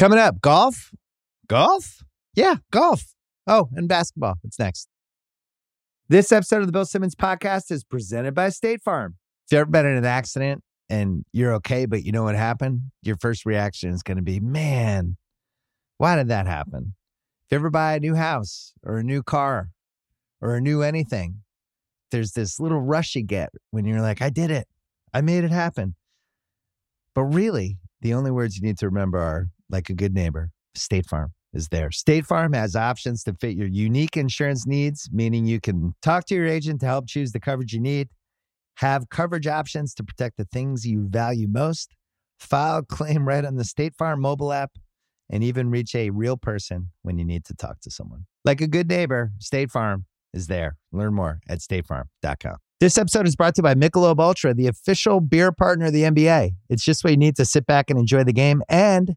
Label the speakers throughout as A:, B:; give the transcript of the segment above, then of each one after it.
A: Coming up, golf. Golf? Yeah, golf. Oh, and basketball. It's next. This episode of the Bill Simmons podcast is presented by State Farm. If you've ever been in an accident and you're okay, but you know what happened, your first reaction is going to be, man, why did that happen? If you ever buy a new house or a new car or a new anything, there's this little rush you get when you're like, I did it. I made it happen. But really, the only words you need to remember are like a good neighbor, State Farm is there. State Farm has options to fit your unique insurance needs, meaning you can talk to your agent to help choose the coverage you need, have coverage options to protect the things you value most, file claim right on the State Farm mobile app, and even reach a real person when you need to talk to someone. Like a good neighbor, State Farm is there. Learn more at statefarm.com. This episode is brought to you by Michelob Ultra, the official beer partner of the NBA. It's just what you need to sit back and enjoy the game, and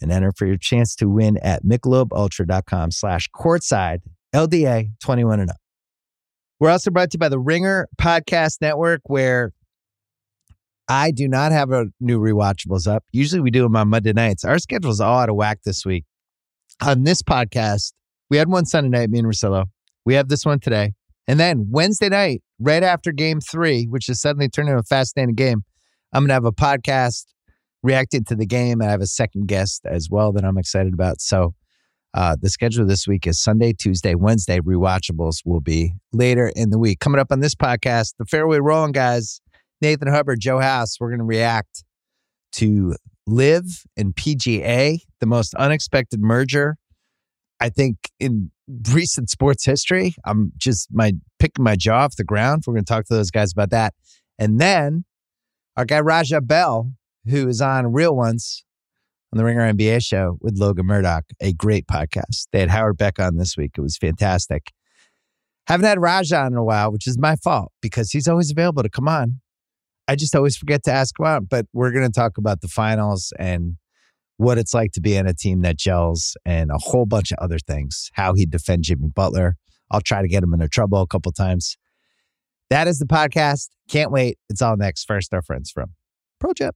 A: and enter for your chance to win at michelobultra.com slash courtside LDA 21 and up. We're also brought to you by the Ringer Podcast Network, where I do not have a new rewatchables up. Usually we do them on Monday nights. Our schedule's all out of whack this week. On this podcast, we had one Sunday night, me and Russillo. We have this one today. And then Wednesday night, right after game three, which is suddenly turning into a fascinating game, I'm going to have a podcast reacting to the game. and I have a second guest as well that I'm excited about. So uh, the schedule this week is Sunday, Tuesday, Wednesday. Rewatchables will be later in the week. Coming up on this podcast, the Fairway Rolling guys, Nathan Hubbard, Joe House. We're going to react to LIV and PGA, the most unexpected merger I think in recent sports history. I'm just my picking my jaw off the ground. We're going to talk to those guys about that, and then our guy Raja Bell, who is on Real Ones on the Ringer NBA show with Logan Murdock, a great podcast. They had Howard Beck on this week. It was fantastic. Haven't had Raja on in a while, which is my fault because he's always available to come on. I just always forget to ask him out. But we're going to talk about the finals and what it's like to be in a team that gels and a whole bunch of other things. How he'd defend Jimmy Butler. I'll try to get him into trouble a couple times. That is the podcast. Can't wait. It's all next. First, our friends from ProJet.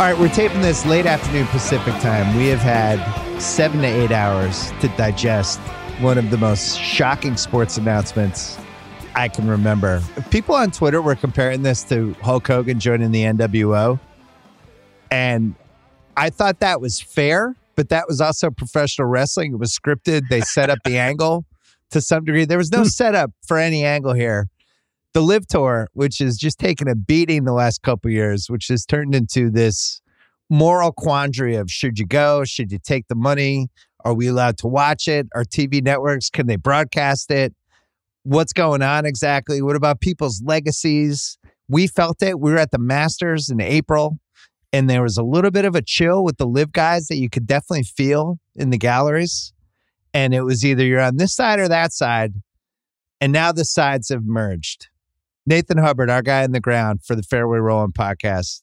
A: All right, we're taping this late afternoon Pacific time. We have had seven to eight hours to digest one of the most shocking sports announcements I can remember. People on Twitter were comparing this to Hulk Hogan joining the NWO. And I thought that was fair, but that was also professional wrestling. It was scripted. They set up the angle to some degree. There was no hmm. setup for any angle here the LIV tour which has just taken a beating the last couple years which has turned into this moral quandary of should you go should you take the money are we allowed to watch it are tv networks can they broadcast it what's going on exactly what about people's legacies we felt it we were at the masters in april and there was a little bit of a chill with the LIV guys that you could definitely feel in the galleries and it was either you're on this side or that side and now the sides have merged Nathan Hubbard, our guy in the ground for the Fairway Rolling podcast.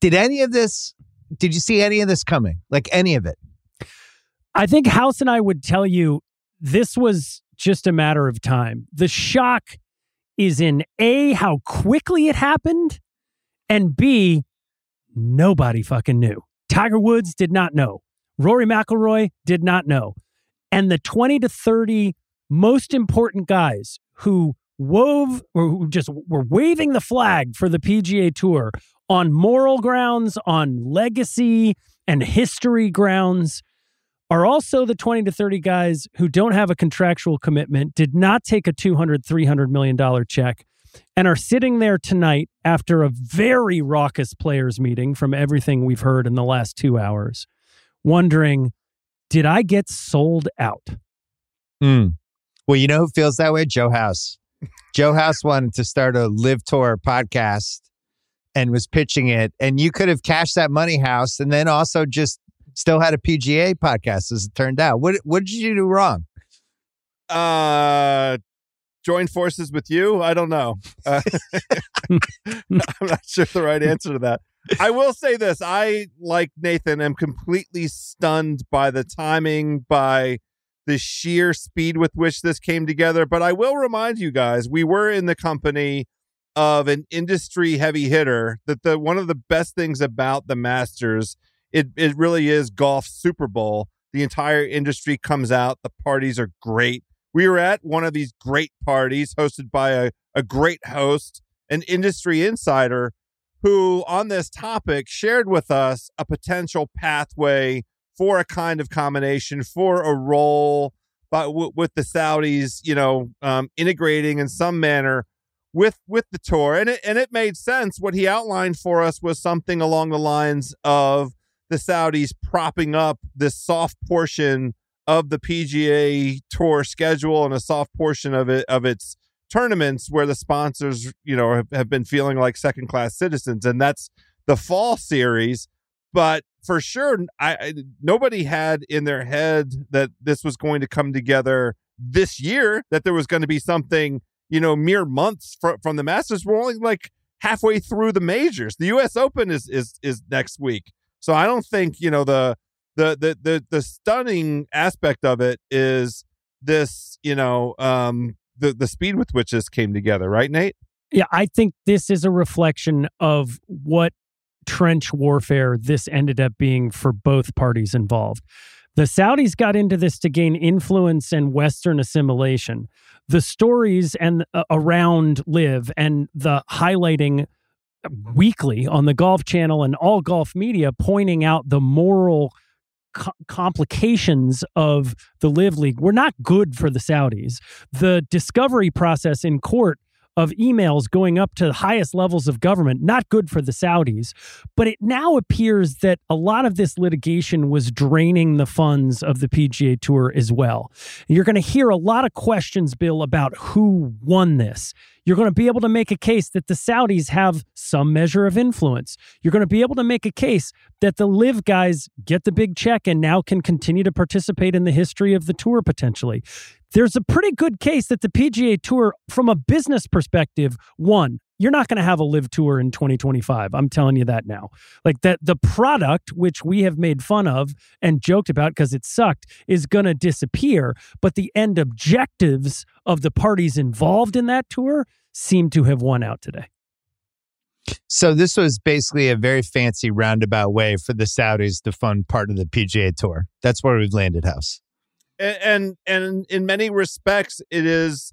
A: Did any of this, did you see any of this coming? Like any of it?
B: I think House and I would tell you this was just a matter of time. The shock is in A, how quickly it happened, and B, nobody fucking knew. Tiger Woods did not know. Rory McIlroy did not know. And the 20 to 30 most important guys who wove or who just were waving the flag for the PGA Tour on moral grounds, on legacy and history grounds are also the 20 to 30 guys who don't have a contractual commitment, did not take a 200, 300 million dollar check, and are sitting there tonight after a very raucous players meeting from everything we've heard in the last two hours, wondering, did I get sold out?
A: Mm. Well, you know who feels that way? Joe House. Joe House wanted to start a LIV tour podcast and was pitching it. And you could have cashed that money house and then also just still had a PGA podcast as it turned out. What what did you do wrong?
C: Uh join forces with you? I don't know. Uh, I'm not sure the right answer to that. I will say this. I, like Nathan, am completely stunned by the timing, by the sheer speed with which this came together. But I will remind you guys, we were in the company of an industry heavy hitter that the one of the best things about the Masters, it it really is golf Super Bowl. The entire industry comes out, the parties are great. We were at one of these great parties hosted by a, a great host, an industry insider who on this topic shared with us a potential pathway for a kind of combination, for a role, but w- with the Saudis, you know, um, integrating in some manner with with the tour, and it and it made sense. What he outlined for us was something along the lines of the Saudis propping up this soft portion of the PGA Tour schedule and a soft portion of it of its tournaments where the sponsors, you know, have, have been feeling like second class citizens, and that's the fall series. But for sure, I, I, nobody had in their head that this was going to come together this year. That there was going to be something, you know, mere months fr- from the Masters. We're only like halfway through the majors. The U.S. Open is is is next week, so I don't think you know the the the the the stunning aspect of it is this, you know, um, the the speed with which this came together, right, Nate?
B: Yeah, I think this is a reflection of what trench warfare this ended up being for both parties involved. The Saudis got into this to gain influence and Western assimilation. The stories and uh, around LIV and the highlighting weekly on the Golf Channel and all golf media pointing out the moral co- complications of the LIV League were not good for the Saudis. The discovery process in court of emails going up to the highest levels of government, not good for the Saudis. But it now appears that a lot of this litigation was draining the funds of the PGA Tour as well. You're going to hear a lot of questions, Bill, about who won this. You're going to be able to make a case that the Saudis have some measure of influence. You're going to be able to make a case that the LIV guys get the big check and now can continue to participate in the history of the tour potentially there's a pretty good case that the PGA Tour, from a business perspective, one, you're not going to have a LIV tour in 2025. I'm telling you that now. Like that, the product, which we have made fun of and joked about because it sucked, is going to disappear. But the end objectives of the parties involved in that tour seem to have won out today.
A: So this was basically a very fancy roundabout way for the Saudis to fund part of the PGA Tour. That's where we've landed, House
C: and and in many respects it is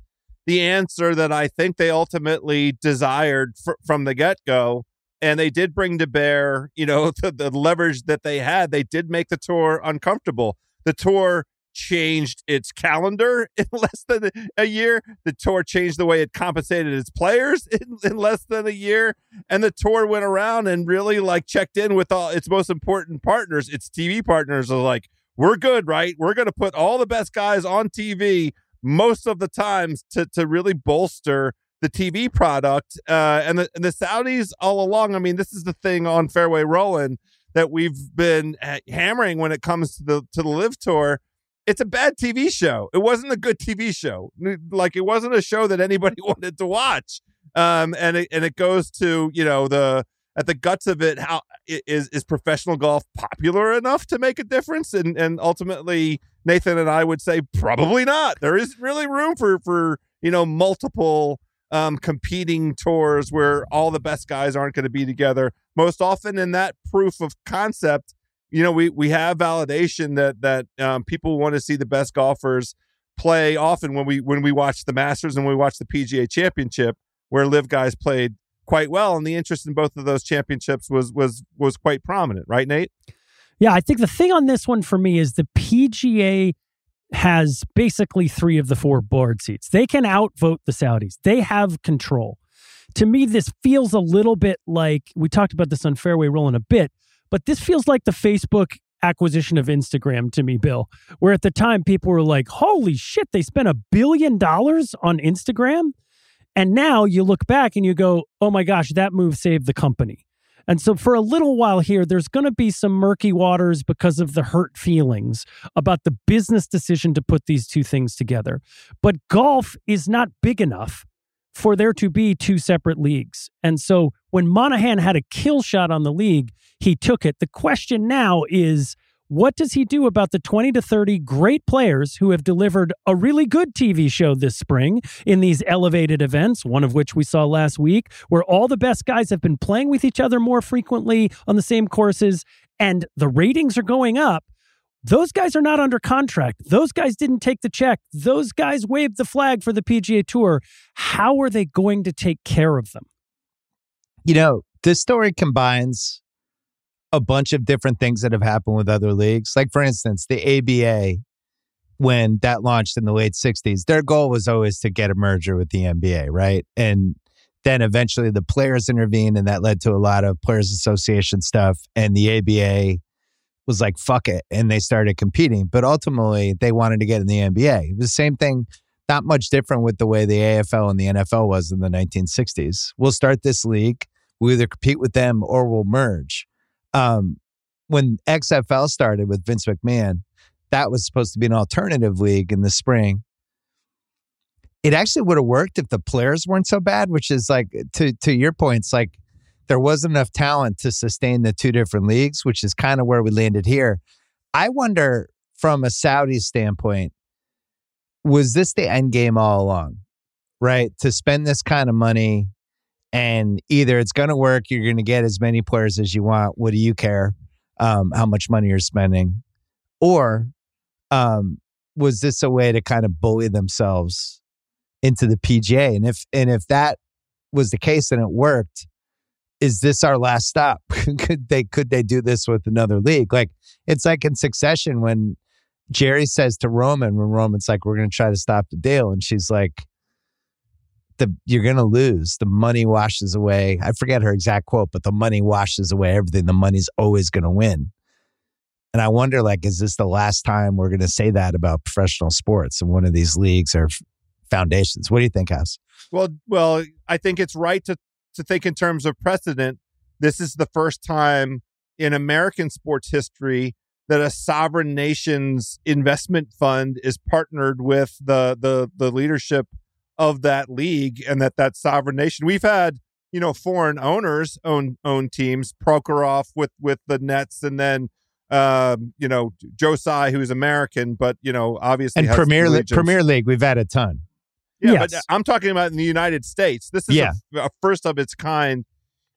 C: the answer that I think they ultimately desired fr- from the get go. And they did bring to bear, you know, the, the leverage that they had. They did make the tour uncomfortable. The tour changed its calendar in less than a year. The tour changed the way it compensated its players in, in, less than a year. And the tour went around and really like checked in with all its most important partners. Its TV partners are like, we're good, right? We're going to put all the best guys on TV most of the times to to really bolster the TV product. Uh, and the and the Saudis all along. I mean, this is the thing on Fairway Rolling that we've been hammering when it comes to the to the LIV tour. It's a bad TV show. It wasn't a good TV show. Like it wasn't a show that anybody wanted to watch. Um, and it and it goes to you know the at the guts of it, how is is professional golf popular enough to make a difference? And and ultimately, Nathan and I would say probably not. There is really room for for you know multiple um, competing tours where all the best guys aren't going to be together. Most often, in that proof of concept, you know, we we have validation that that um, people want to see the best golfers play. Often when we when we watch the Masters and we watch the PGA Championship, where LIV guys played quite well, and the interest in both of those championships was was was quite prominent, right, Nate?
B: Yeah, I think the thing on this one for me is the PGA has basically three of the four board seats. They can outvote the Saudis. They have control. to me, this feels a little bit like we talked about this on Fairway Rolling a bit, but this feels like the Facebook acquisition of Instagram to me, Bill, where at the time people were like, holy shit, they spent a billion dollars on Instagram. And now you look back and you go, oh my gosh, that move saved the company. And so for a little while here, there's going to be some murky waters because of the hurt feelings about the business decision to put these two things together. But golf is not big enough for there to be two separate leagues. And so when Monahan had a kill shot on the league, he took it. The question now is what does he do about the 20 to 30 great players who have delivered a really good TV show this spring in these elevated events, one of which we saw last week, where all the best guys have been playing with each other more frequently on the same courses and the ratings are going up? Those guys are not under contract. Those guys didn't take the check. Those guys waved the flag for the PGA Tour. How are they going to take care of them?
A: You know, this story combines a bunch of different things that have happened with other leagues. Like, for instance, the ABA, when that launched in the late 60s, their goal was always to get a merger with the NBA, right? And then eventually the players intervened, and that led to a lot of Players Association stuff. And the ABA was like, fuck it. And they started competing. But ultimately, they wanted to get in the NBA. It was the same thing, not much different with the way the AFL and the NFL was in the 1960s. We'll start this league, we'll either compete with them or we'll merge um, when XFL started with Vince McMahon, that was supposed to be an alternative league in the spring. It actually would have worked if the players weren't so bad, which is like to to your points, like there wasn't enough talent to sustain the two different leagues, which is kind of where we landed here. I wonder from a Saudi standpoint, was this the end game all along? Right? To spend this kind of money and either it's going to work, you're going to get as many players as you want. What do you care? Um, how much money you're spending, or um, was this a way to kind of bully themselves into the PGA? And if and if that was the case and it worked, is this our last stop? could they could they do this with another league? Like it's like in Succession when Gerri says to Roman when Roman's like, "We're going to try to stop the deal," and she's like the you're going to lose. The money washes away. I forget her exact quote, but the money washes away everything. The money's always going to win. And I wonder, like, is this the last time we're going to say that about professional sports in one of these leagues or foundations? What do you think, House?
C: Well, well, I think it's right to to think in terms of precedent. This is the first time in American sports history that a sovereign nation's investment fund is partnered with the the the leadership of that league and that that sovereign nation. We've had you know foreign owners own own teams. Prokhorov with with the Nets, and then um, you know Joe Tsai, who's American, but you know obviously
A: and Premier League. Premier League, we've had a ton.
C: Yeah, yes. but I'm talking about in the United States. This is yeah. a, a first of its kind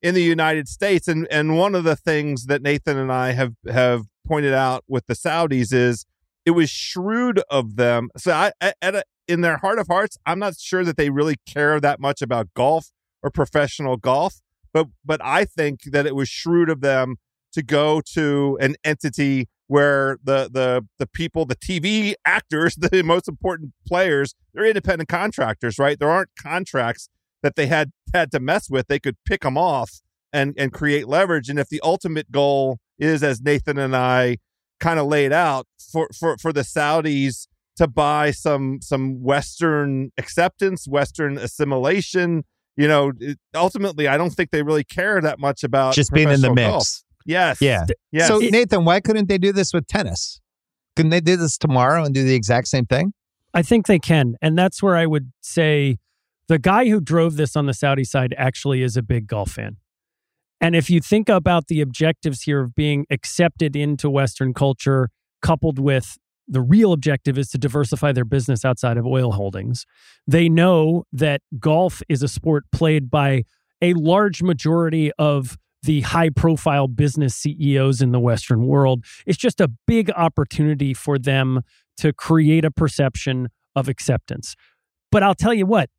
C: in the United States, and and one of the things that Nathan and I have have pointed out with the Saudis is it was shrewd of them. So I, at a, in their heart of hearts, I'm not sure that they really care that much about golf or professional golf. But but I think that it was shrewd of them to go to an entity where the the the people, the TV actors, the most important players, they're independent contractors, right? There aren't contracts that they had had to mess with. They could pick them off and and create leverage. And if the ultimate goal is, as Nathan and I kind of laid out, for for for the Saudis to buy some some Western acceptance, Western assimilation. You know, it, ultimately, I don't think they really care that much about
A: just being in the mix.
C: Golf. Yes.
A: Yeah.
C: Yes.
A: So, Nathan, why couldn't they do this with tennis? Couldn't they do this tomorrow and do the exact same thing?
B: I think they can. And that's where I would say the guy who drove this on the Saudi side actually is a big golf fan. And if you think about the objectives here of being accepted into Western culture, coupled with the real objective is to diversify their business outside of oil holdings. They know that golf is a sport played by a large majority of the high profile business CEOs in the Western world. It's just a big opportunity for them to create a perception of acceptance. But I'll tell you what,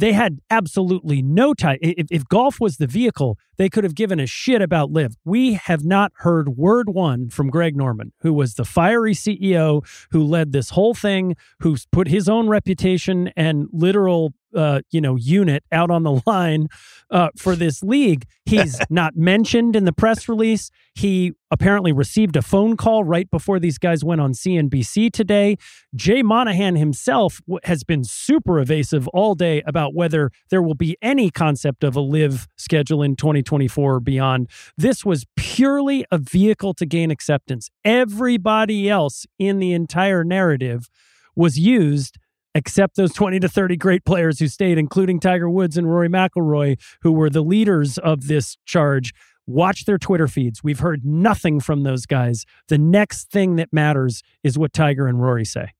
B: they had absolutely no time. If, if, golf was the vehicle, they could have given a shit about LIV. We have not heard word one from Greg Norman, who was the fiery CEO who led this whole thing, who's put his own reputation and literal uh, you know, unit out on the line uh, for this league. He's not mentioned in the press release. He apparently received a phone call right before these guys went on CNBC today. Jay Monahan himself has been super evasive all day about whether there will be any concept of a LIV schedule in 2024 or beyond. This was purely a vehicle to gain acceptance. Everybody else in the entire narrative was used except those 20 to 30 great players who stayed, including Tiger Woods and Rory McIlroy, who were the leaders of this charge. Watch their Twitter feeds. We've heard nothing from those guys. The next thing that matters is what Tiger and Rory say.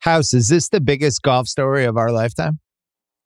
A: House, is this the biggest golf story of our lifetime?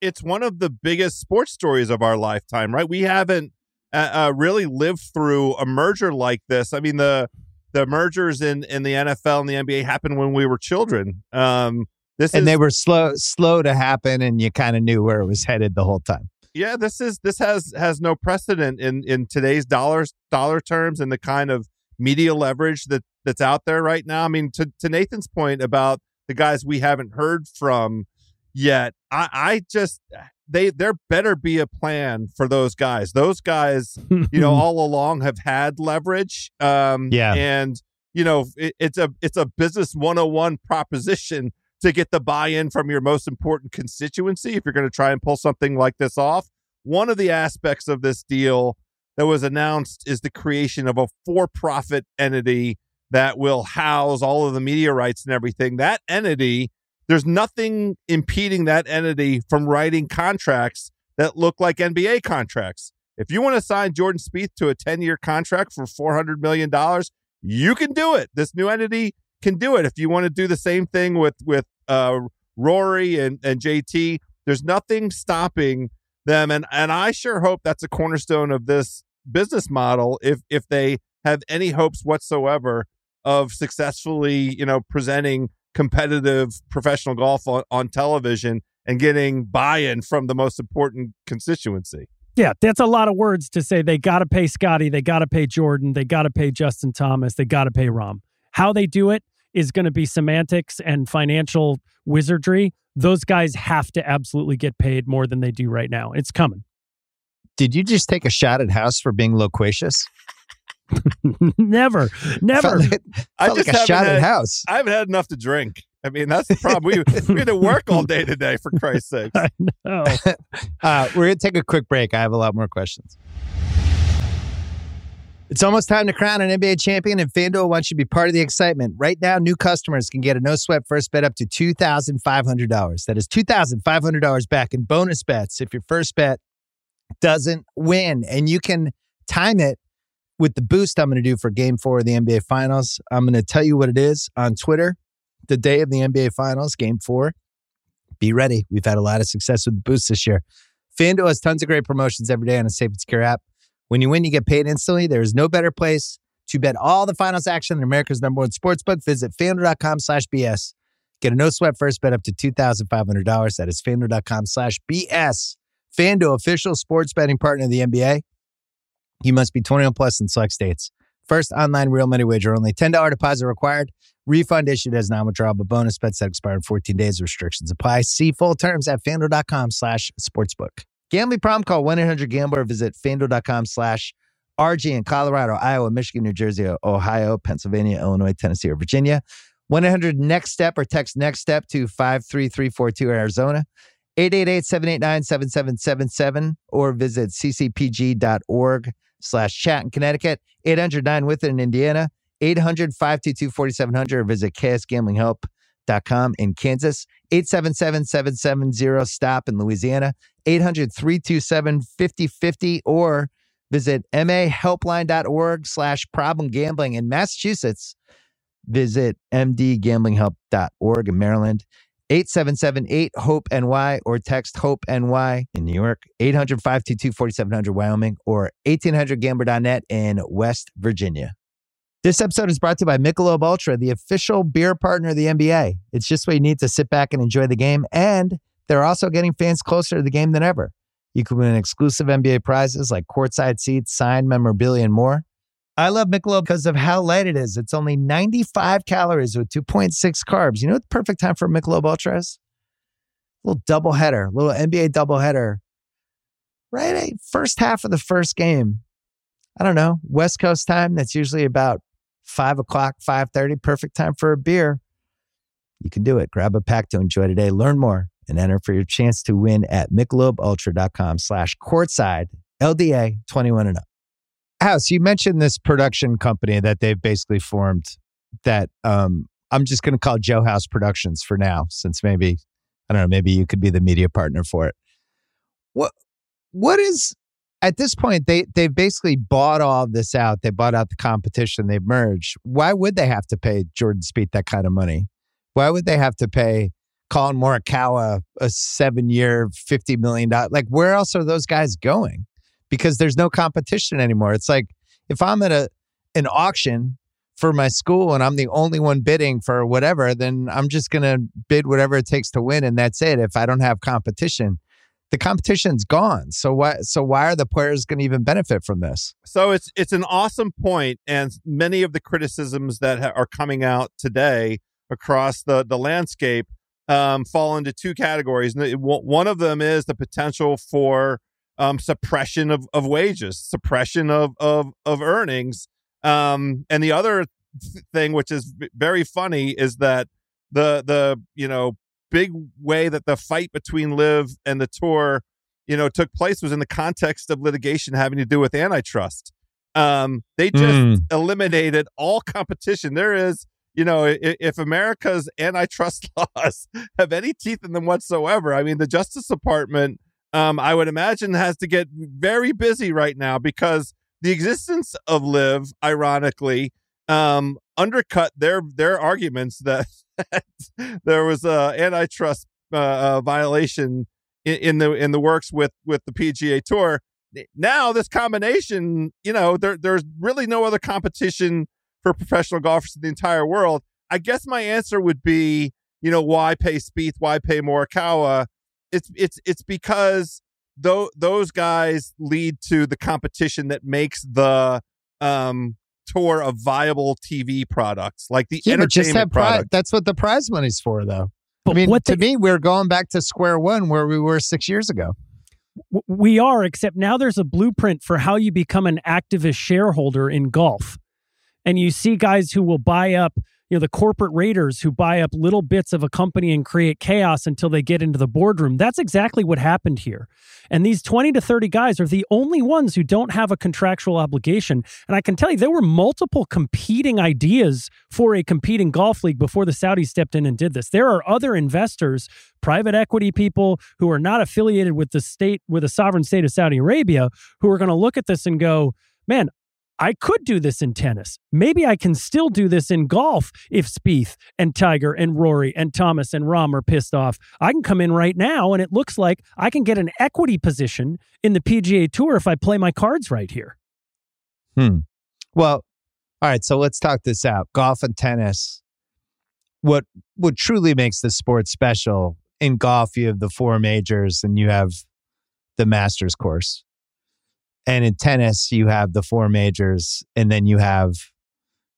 C: It's one of the biggest sports stories of our lifetime, right? We haven't uh, uh, really lived through a merger like this. I mean, the the mergers in in the NFL and the NBA happened when we were children. Um, this
A: and
C: is,
A: they were slow slow to happen, and you kind of knew where it was headed the whole time.
C: Yeah, this is this has has no precedent in in today's dollars dollar terms and the kind of media leverage that that's out there right now. I mean, to to Nathan's point about the guys we haven't heard from yet, I I just they there better be a plan for those guys. Those guys, you know, all along have had leverage. Um,
A: yeah,
C: and you know, it, it's a it's a business 101 proposition to get the buy-in from your most important constituency if you're going to try and pull something like this off. One of the aspects of this deal that was announced is the creation of a for-profit entity that will house all of the media rights and everything. That entity, there's nothing impeding that entity from writing contracts that look like NBA contracts. If you want to sign Jordan Spieth to a 10-year contract for 400 million dollars, you can do it. This new entity can do it. If you want to do the same thing with with uh, Rory and, and JT. There's nothing stopping them, and and I sure hope that's a cornerstone of this business model. If if they have any hopes whatsoever of successfully, you know, presenting competitive professional golf on, on television and getting buy-in from the most important constituency.
B: Yeah, that's a lot of words to say. They got to pay Scotty, they got to pay Jordan, they got to pay Justin Thomas, they got to pay Rahm. How they do it, is going to be semantics and financial wizardry, those guys have to absolutely get paid more than they do right now. It's coming.
A: Did you just take a shot at House for being loquacious?
B: never, never.
A: Felt like, I just like a shot
C: had,
A: at House.
C: I haven't had enough to drink. I mean, that's the problem. We, we had to work all day today, for Christ's sake.
B: I know.
A: uh, we're going to take a quick break. I have a lot more questions. It's almost time to crown an NBA champion, and FanDuel wants you to be part of the excitement. Right now, new customers can get a no sweat first bet up to $2,500. That is $2,500 back in bonus bets if your first bet doesn't win. And you can time it with the boost I'm going to do for game four of the NBA Finals. I'm going to tell you what it is on Twitter the day of the NBA Finals, game four. Be ready. We've had a lot of success with the boost this year. FanDuel has tons of great promotions every day on a safe and secure app. When you win, you get paid instantly. There is no better place to bet all the finals action in America's number one sportsbook. Visit fanduel.com slash BS. Get a no sweat first bet up to $2,500. That is fanduel.com slash BS. FanDuel, official sports betting partner of the NBA. You must be 21 plus in select states. First online real money wager only. $10 deposit required. Refund issued as non-withdrawable bonus bets that expire in 14 days. Restrictions apply. See full terms at fanduel.com slash sportsbook. Gambling problem? Call 1-800-GAMBLER or visit fanduel.com slash RG in Colorado, Iowa, Michigan, New Jersey, Ohio, Pennsylvania, Illinois, Tennessee, or Virginia. 1-800-NEXT-STEP or text NEXT STEP to 53342 Arizona. 888-789-7777 or visit ccpg.org slash chat in Connecticut. 809 with it in Indiana. 800-522-4700 or visit ksgamblinghelp.com in Kansas. 877-770-STOP in Louisiana. 800-327-5050 or visit mahelpline.org slash problem gambling in Massachusetts. Visit mdgamblinghelp.org in Maryland. 877-8-HOPE-NY or text HOPE-NY in New York. 800-522-4700 Wyoming or 1800gambler.net in West Virginia. This episode is brought to you by Michelob Ultra, the official beer partner of the NBA. It's just what you need to sit back and enjoy the game and – they're also getting fans closer to the game than ever. You can win exclusive NBA prizes like courtside seats, signed memorabilia, and more. I love Michelob because of how light it is. It's only 95 calories with 2.6 carbs. You know what the perfect time for Michelob Ultra is? little doubleheader, little NBA doubleheader. Right, first half of the first game. I don't know West Coast time. That's usually about five o'clock, five thirty. Perfect time for a beer. You can do it. Grab a pack to enjoy today. Learn more and enter for your chance to win at michelobultra.com slash courtside LDA 21 and up. House, you mentioned this production company that they've basically formed that um, I'm just going to call Joe House Productions for now, since maybe, I don't know, maybe you could be the media partner for it. What, what is, at this point, they, they've basically bought all this out. They bought out the competition, they've merged. Why would they have to pay Jordan Spieth that kind of money? Why would they have to pay Collin Morikawa a seven year, $50 million? Like, where else are those guys going? Because there's no competition anymore. It's like if I'm at a an auction for my school and I'm the only one bidding for whatever, then I'm just going to bid whatever it takes to win. And that's it. If I don't have competition, the competition's gone. So why, so why are the players going to even benefit from this?
C: So it's, it's an awesome point, And many of the criticisms that ha- are coming out today across the, the landscape um, fall into two categories. And one of them is the potential for um, suppression of, of wages, suppression of, of, of earnings. Um, and the other th- thing, which is very funny, is that the, the, you know, big way that the fight between LIV and the tour, you know, took place was in the context of litigation having to do with antitrust. Um, they just mm. eliminated all competition. There is, you know, if, if, America's antitrust laws have any teeth in them whatsoever, I mean, the Justice Department, um, I would imagine, has to get very busy right now because the existence of LIV, ironically, um, undercut their their arguments that, there was a antitrust uh, uh, violation in, in, the in the works with with the PGA Tour. Now this combination, you know, there there's really no other competition for professional golfers in the entire world. I guess my answer would be, you know, why pay Spieth? Why pay Morikawa? It's it's it's because those guys lead to the competition that makes the um tour of viable TV products, like the yeah, entertainment just have product.
A: That's what the prize money's for, though. But I mean, what to me, we're going back to square one where we were six years ago.
B: We are, except now there's a blueprint for how you become an activist shareholder in golf. And you see guys who will buy up know the corporate raiders who buy up little bits of a company and create chaos until they get into the boardroom. That's exactly what happened here. And these 20 to 30 guys are the only ones who don't have a contractual obligation. And i can tell you there were multiple competing ideas for a competing golf league before the saudis stepped in and did this. There are other investors private equity people who are not affiliated with the state with the sovereign state of saudi arabia who are going to look at this and go man, I could do this in tennis. Maybe I can still do this in golf if Spieth and Tiger and Rory and Thomas and Rahm are pissed off. I can come in right now and it looks like I can get an equity position in the PGA Tour if I play my cards right here.
A: Hmm. Well, all right, so let's talk this out. Golf and tennis. What what truly makes the sport special in golf, you have the four majors and you have the Masters course. And in tennis, you have the four majors, and then you have,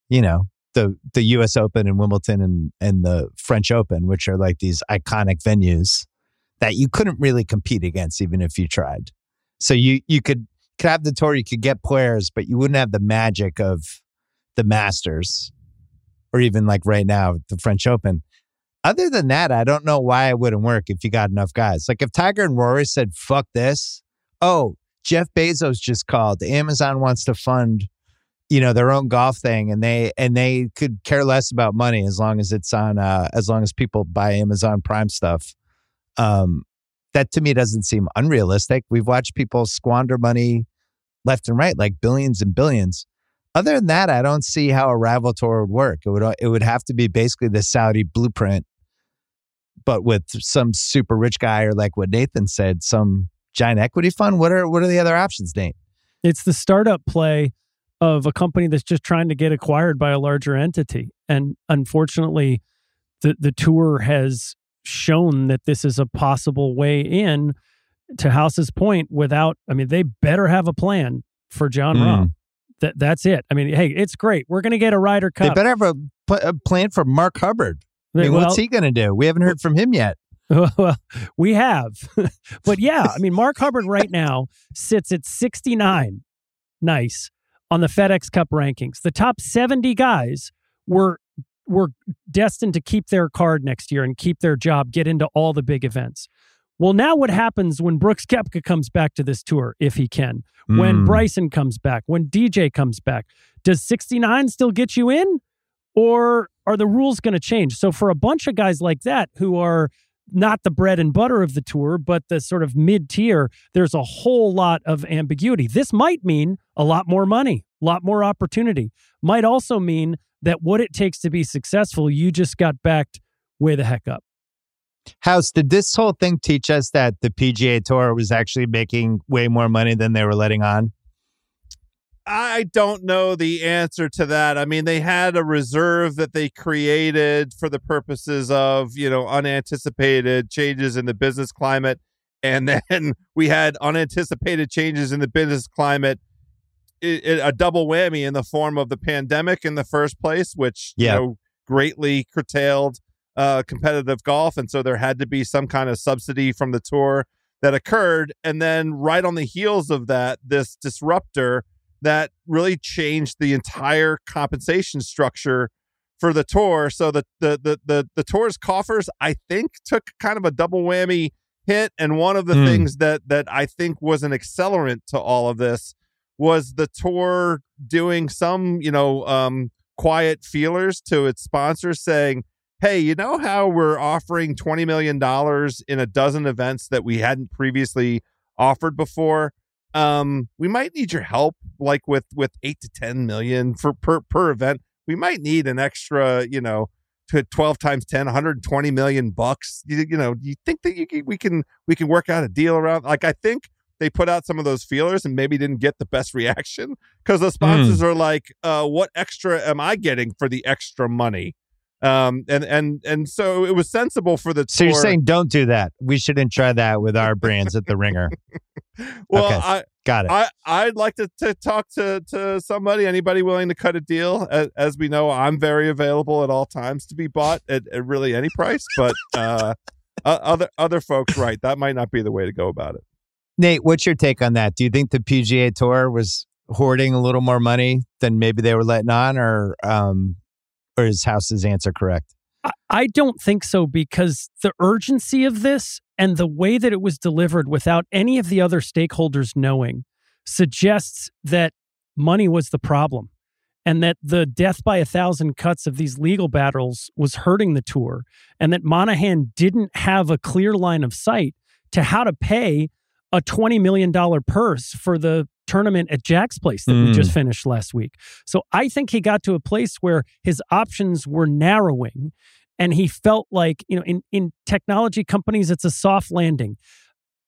A: you know, the the U.S. Open and Wimbledon and and the French Open, which are like these iconic venues that you couldn't really compete against, even if you tried. So you you could could have the tour, you could get players, but you wouldn't have the magic of the Masters, or even like right now the French Open. Other than that, I don't know why it wouldn't work if you got enough guys. Like if Tiger and Rory said, "Fuck this," oh, Jeff Bezos just called. Amazon wants to fund, you know, their own golf thing, and they and they could care less about money as long as it's on, uh, as long as people buy Amazon Prime stuff. Um, that to me doesn't seem unrealistic. We've watched people squander money left and right, like billions and billions. Other than that, I don't see how a rival tour would work. It would it would have to be basically the Saudi blueprint, but with some super rich guy or like what Nathan said, some giant equity fund? What are what are the other options, Nate?
B: It's the startup play of a company that's just trying to get acquired by a larger entity. And unfortunately, the the tour has shown that this is a possible way in to House's point without I mean they better have a plan for Jon mm. Rahm. That that's it. I mean, hey, it's great. We're going to get a Ryder Cup.
A: They better have a, a plan for Mark Hubbard. I mean, well, what's he going to do? We haven't heard from him yet.
B: well, we have. but yeah, I mean, Mark Hubbard right now sits at 69. Nice. On the FedEx Cup rankings. The top 70 guys were were destined to keep their card next year and keep their job, get into all the big events. Well, now what happens when Brooks Koepka comes back to this tour, if he can? When
A: Mm.
B: Bryson comes back? When DJ comes back? Does 69 still get you in? Or are the rules going to change? So, for a bunch of guys like that who are not the bread and butter of the tour, but the sort of mid tier, there's a whole lot of ambiguity. This might mean a lot more money, a lot more opportunity. Might also mean that what it takes to be successful, you just got backed way the heck up.
A: House, did this whole thing teach us that the PGA Tour was actually making way more money than they were letting on?
C: I don't know the answer to that. I mean, they had a reserve that they created for the purposes of, you know, unanticipated changes in the business climate. And then we had unanticipated changes in the business climate—a double whammy in the form of the pandemic in the first place, which,
A: Yeah.
C: you know, greatly curtailed uh, competitive golf. And so there had to be some kind of subsidy from the tour that occurred. And then right on the heels of that, this disruptor that really changed the entire compensation structure for the tour. So the the the the, the tour's coffers, I think, took kind of a double whammy hit. And one of the
A: Hmm.
C: things that that I think was an accelerant to all of this was the tour doing some, you know, um, quiet feelers to its sponsors saying, Hey, you know how we're offering $20 million in a dozen events that we hadn't previously offered before? Um we might need your help like with with 8 to 10 million for per per event. We might need an extra you know to 12 times 10 120 million bucks. You, you know you think that you can, we can we can work out a deal around like i think they put out some of those feelers and maybe didn't get the best reaction because the sponsors are like uh what extra am i getting for the extra money um and and and so it was sensible for the
A: So you're saying don't do that. We shouldn't try that with our brands at the Ringer.
C: well
A: Okay.
C: i
A: Got it.
C: I, I'd like to, to talk to, to somebody, anybody willing to cut a deal. As, as we know, I'm very available at all times to be bought at, at really any price. But uh, other other folks, right? That might not be the way to go about it.
A: Nate, what's your take on that? Do you think the PGA Tour was hoarding a little more money than maybe they were letting on, or um, or is House's answer correct?
B: I- don't think so because the urgency of this and the way that it was delivered without any of the other stakeholders knowing suggests that money was the problem and that the death by a thousand cuts of these legal battles was hurting the tour and that Monahan didn't have a clear line of sight to how to pay a $20 million purse for the tournament at Jack's place that we
A: Mm.
B: just finished last week. So I think he got to a place where his options were narrowing and he felt like, you know, in, in technology companies, it's a soft landing.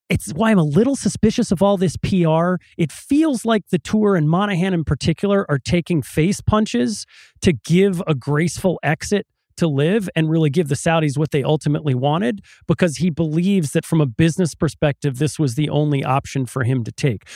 B: It's why I'm a little suspicious of all this PR. It feels like the tour and Monahan in particular are taking face punches to give a graceful exit to LIV and really give the Saudis what they ultimately wanted because he believes that from a business perspective, this was the only option for him to take.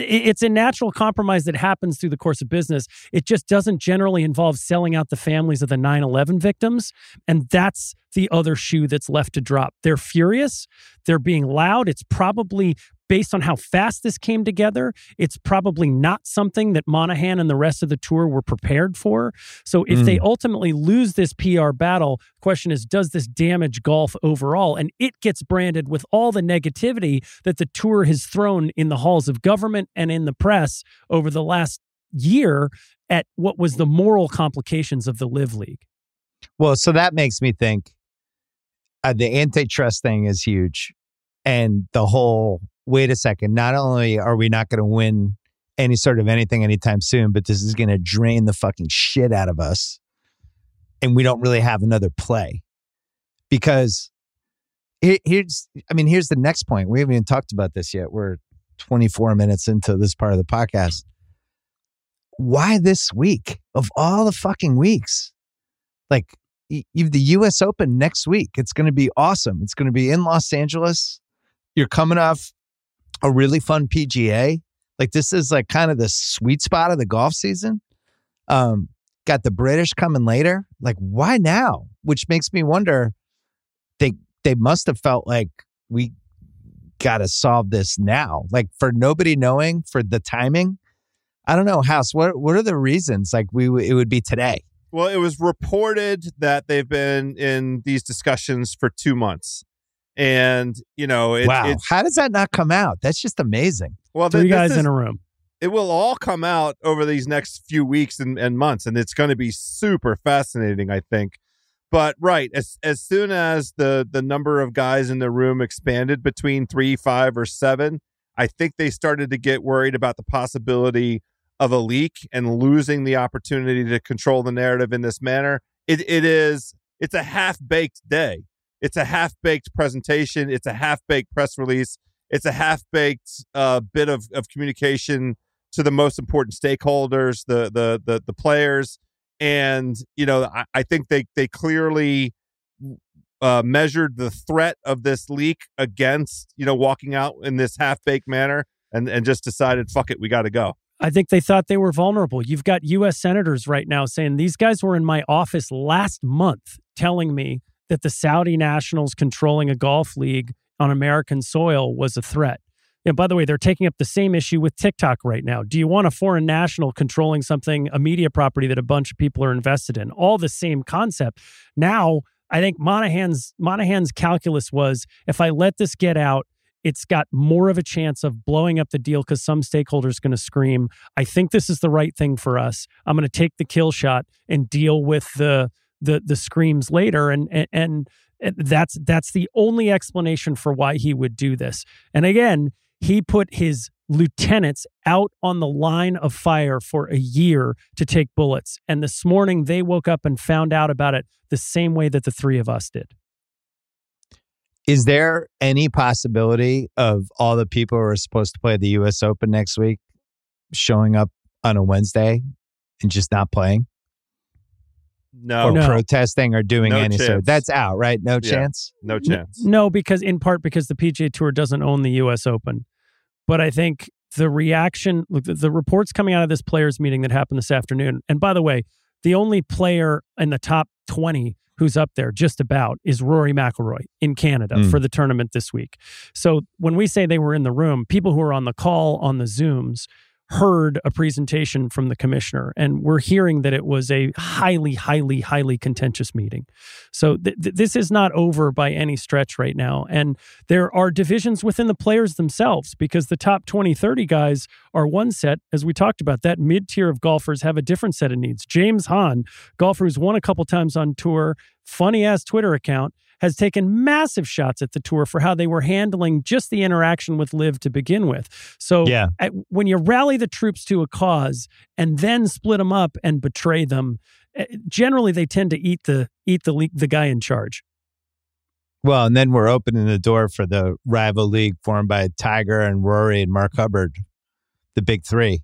B: It's a natural compromise that happens through the course of business. It just doesn't generally involve selling out the families of the 9 11 victims. And that's the other shoe that's left to drop. They're furious. They're being loud. It's probably based on how fast this came together. It's probably not something that Monahan and the rest of the tour were prepared for. So if they ultimately lose this PR battle, question is does this damage golf overall? And it gets branded with all the negativity that the tour has thrown in the halls of government and in the press over the last year at what was the moral complications of the LIV League.
A: Well, so that makes me think uh, the antitrust thing is huge. And the whole wait a second, not only are we not going to win any sort of anything anytime soon, but this is going to drain the fucking shit out of us. And we don't really have another play. Because here's, I mean, here's the next point. We haven't even talked about this yet. We're 24 minutes into this part of the podcast. Why this week of all the fucking weeks? like you've the US Open next week. It's going to be awesome. It's going to be in Los Angeles. You're coming off a really fun PGA. Like this is like kind of the sweet spot of the golf season. Um, got the British coming later. Like why now? Which makes me wonder. They they must have felt like we got to solve this now. Like for nobody knowing for the timing. I don't know, House. What what are the reasons? Like we it would be today.
C: Well, it was reported that they've been in these discussions for two months, and you know, it,
A: wow,
C: it's
A: how does that not come out? That's just amazing.
C: well,
B: Three
C: th-
B: guys
C: is-
B: in a room.
C: it will all come out over these next few weeks and, and months and it's going to be super fascinating i think but right as as soon as the the number of guys in the room expanded between three five or seven i think they started to get worried about the possibility of a leak and losing the opportunity to control the narrative in this manner it it is it's a half baked day it's a half baked presentation it's a half baked press release it's a half baked uh, bit of, of communication to the most important stakeholders, the the the, the players, and you know I, I think they they clearly uh, measured the threat of this leak against you know walking out in this half baked manner, and and just decided fuck it, we got to go.
B: I think they thought they were vulnerable. You've got U.S. senators right now saying these guys were in my office last month telling me that the Saudi nationals controlling a golf league on American soil was a threat. And by the way, they're taking up the same issue with TikTok right now. Do you want a foreign national controlling something, a media property that a bunch of people are invested in? All the same concept. Now, I think Monahan's Monahan's calculus was if I let this get out, it's got more of a chance of blowing up the deal because some stakeholders going to scream, I think this is the right thing for us. I'm going to take the kill shot and deal with the the the screams later and and, and eh, that's that's the only explanation for why he would do this. And again, he put his lieutenants out on the line of fire for a year to take bullets. And this morning they woke up and found out about it the same way that the three of us did.
A: Is there any possibility of all the people who are supposed to play the US Open next week showing up on a Wednesday and just not playing
C: No,
A: or
B: No.
A: protesting or doing
C: No
A: any sort? That's out, right? No
C: Yeah.
A: chance.
C: no
B: N-
C: chance.
B: No, because in part because the PGA Tour doesn't own the U.S. Open. But I think the reaction, look, the, the reports coming out of this players' meeting that happened this afternoon, and by the way, the only player in the top 20 who's up there just about is Rory McIlroy in Canada
A: Mm.
B: for the tournament this week. So when we say they were in the room, people who are on the call on the Zooms heard a presentation from the commissioner and we're hearing that it was a highly highly highly contentious meeting. So th- th- this is not over by any stretch right now and there are divisions within the players themselves because the top 20 30 guys are one set as we talked about that mid-tier of golfers have a different set of needs. James hahn golfer who's won a couple times on tour funny ass twitter account has taken massive shots at the tour for how they were handling just the interaction with LIV to begin with so
A: Yeah.
B: at- when you rally the troops to a cause and then split them up and betray them, eh, generally they tend to eat the eat the the guy in charge.
A: Well, and then we're opening the door for the rival league formed by Tiger and Rory and Mark Hubbard, the big three.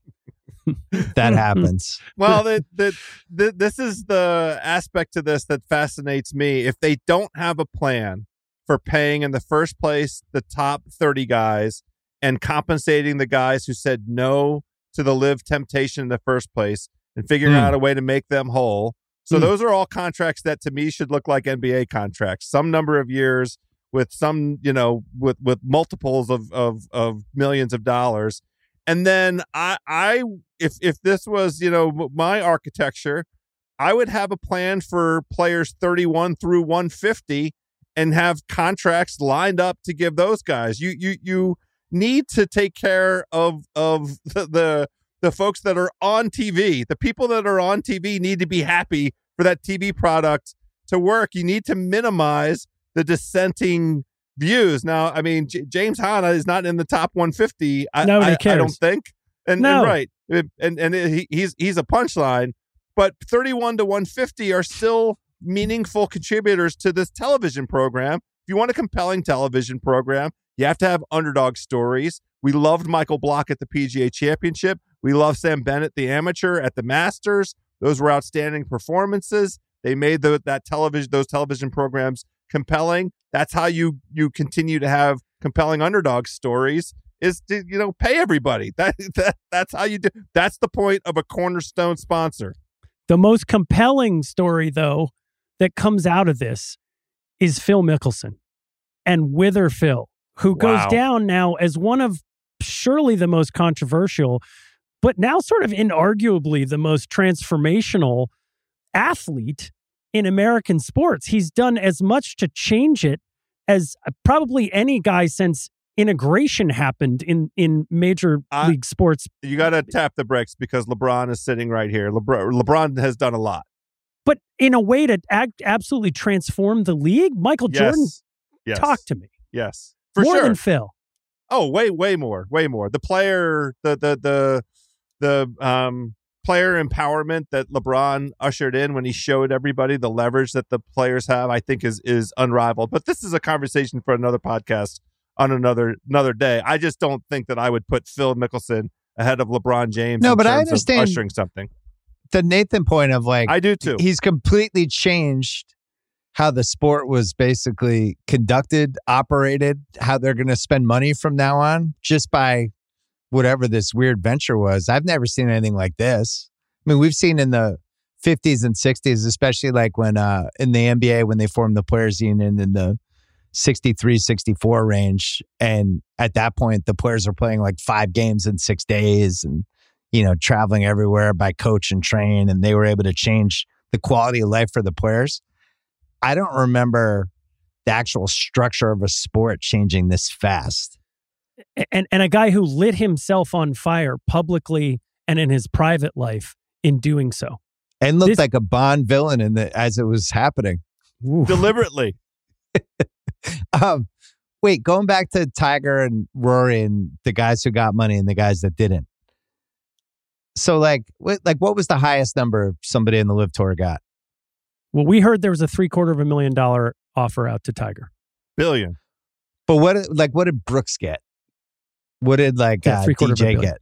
A: that happens.
C: well, the, the, the, this is the aspect to this that fascinates me. If they don't have a plan for paying in the first place the top 30 guys and compensating the guys who said no to the LIV temptation in the first place and figuring
A: Hmm.
C: out a way to make them whole. So
B: Hmm.
C: those are all contracts that to me should look like NBA contracts. Some number of years with some, you know, with with multiples of of of millions of dollars. And then I I if if this was, you know, my architecture, I would have a plan for players 31 through 150 and have contracts lined up to give those guys. You you you need to take care of of the, the the folks that are on TV. The people that are on TV need to be happy for that TV product to work. You need to minimize the dissenting views. Now, I mean, J- James Hanna is not in the top 150. I,
B: Nobody
C: I, I don't think. And,
B: No.
C: and right, It- and and he, he's he's a punchline. But 31 to 150 are still meaningful contributors to this television program. If you want a compelling television program, you have to have underdog stories. We loved Michael Block at the PGA Championship. We love Sam Bennett, the amateur, at the Masters. Those were outstanding performances. They made the, that television those television programs compelling. That's how you you continue to have compelling underdog stories. Is to you know pay everybody. That, that that's how you do. That's the point of a cornerstone sponsor.
B: The most compelling story, though, that comes out of this is Phil Mickelson. and Wither Phil, who
C: Wow.
B: goes down now as one of surely the most controversial, but now sort of inarguably the most transformational athlete in American sports. He's done as much to change it as probably any guy since integration happened in in major
C: I-
B: league sports.
C: You got to tap the brakes because LeBron is sitting right here. LeBron, LeBron has done a lot.
B: But in a way to act, absolutely transform the league, Michael
C: Yes.
B: Jordan
C: yes.
B: talk to me
C: Yes. For
B: more
C: sure.
B: than Phil.
C: Oh, way, way more, way more. The player, the the the the um player empowerment that LeBron ushered in when he showed everybody the leverage that the players have, I think is is unrivaled. But this is a conversation for another podcast on another another day. I just don't think that I would put Phil Mickelson ahead of LeBron James.
A: No, but I understand-
C: ushering something.
A: The Nathan point of like
C: I do too.
A: he's completely changed how the sport was basically conducted, operated, how they're going to spend money from now on just by whatever this weird venture was. I've never seen anything like this. I mean, we've seen in the 50s and 60s, especially like when uh, in the NBA, when they formed the players union in the 63, 64 range. And at that point, the players are playing like five games in six days and, you know, traveling everywhere by coach and train. And they were able to change the quality of life for the players. I don't remember the actual structure of a sport changing this fast.
B: And and a guy who lit himself on fire publicly and in his private life in doing so.
A: And looked
B: This-
A: like a Bond villain in the as it was happening.
C: Deliberately.
A: Um, wait, going back to Tiger and Rory and the guys who got money and the guys that didn't. So, like, what, like, what was the highest number somebody in the LIV Tour got?
B: Well, we heard there was a three quarter of a million dollar offer out to Tiger.
C: Billion.
A: But what, like, what did Brooks get? What did like
B: Yeah,
A: uh,
B: three-quarter
A: DJ get?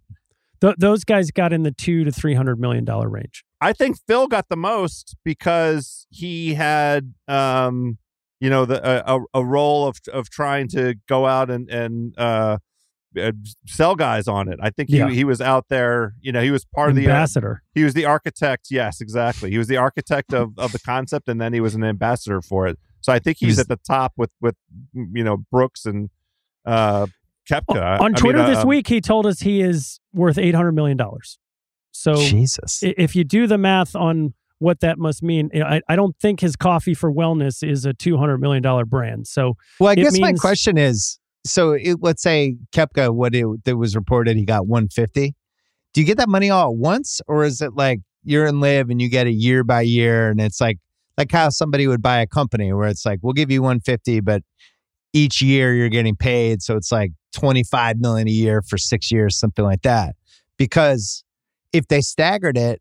B: Th- those guys got in the two to three hundred million dollar range.
C: I think Phil got the most because he had, um, you know, the a, a- a role of of trying to go out and and uh, uh, sell guys on it. I think he
B: Yeah.
C: he was out there. You know, he was part of the uh,
B: ambassador.
C: he was the architect. Yes, exactly. He was the architect of of the concept, and then he was an ambassador for it. So I think he's
A: He's-
C: at the top with with you know Brooks and uh, Koepka. I- I
B: on
C: mean,
B: Twitter
C: uh,
B: this
C: um,
B: week, he told us he is worth eight hundred million dollars. So
A: Jesus.
B: if you do the math on what that must mean, I, I don't think his coffee for wellness is a two hundred million dollar brand. So
A: Well, I
B: It
A: guess my question is so it, let's say Koepka, what it, that was reported, he got 150. Do you get that money all at once, or is it like you're in LIV and you get it year by year, and it's like like how somebody would buy a company where it's like we'll give you 150, but each year you're getting paid, so it's like 25 million a year for six years, something like that. Because if they staggered it,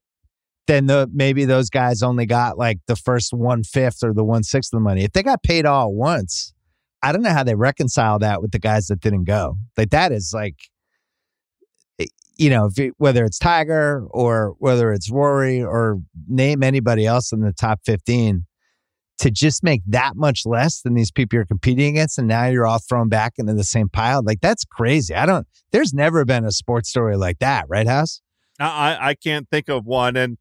A: then the maybe those guys only got like the first one fifth or the one sixth of the money. If they got paid all at once, I don't know how they reconcile that with the guys that didn't go. Like that is like, eh, you know, it, whether it's Tiger or whether it's Rory or name anybody else in the top fifteen, to just make that much less than these people you're competing against, and now you're all thrown back into the same pile. Like that's crazy. I don't. There's never been a sports story like that, right, House?
C: I, I can't think of one. And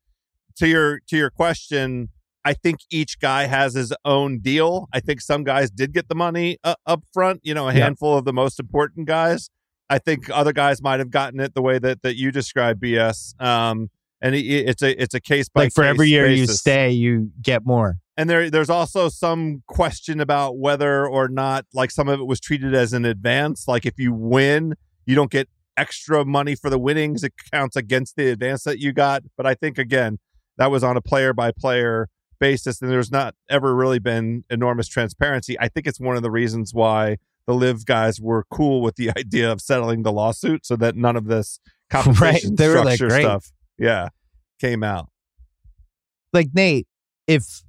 C: to your to your question, I think each guy has his own deal. I think some guys did get the money uh, up front. You know, a
B: Yeah.
C: handful of the most important guys. I think other guys might have gotten it the way that that you described, BS. Um, and it, it's a it's a case by
A: Like for every year you stay, you get more.
C: And there there's also some question about whether or not like some of it was treated as an advance. Like if you win, you don't get extra money for the winnings. It counts against the advance that you got. But I think again, that was on a player by player basis, and there's not ever really been enormous transparency. I think it's one of the reasons why the LIV guys were cool with the idea of settling the lawsuit so that none of this compensation
A: They were like,
C: structure
A: "Great."
C: stuff yeah came out.
A: like Nate, if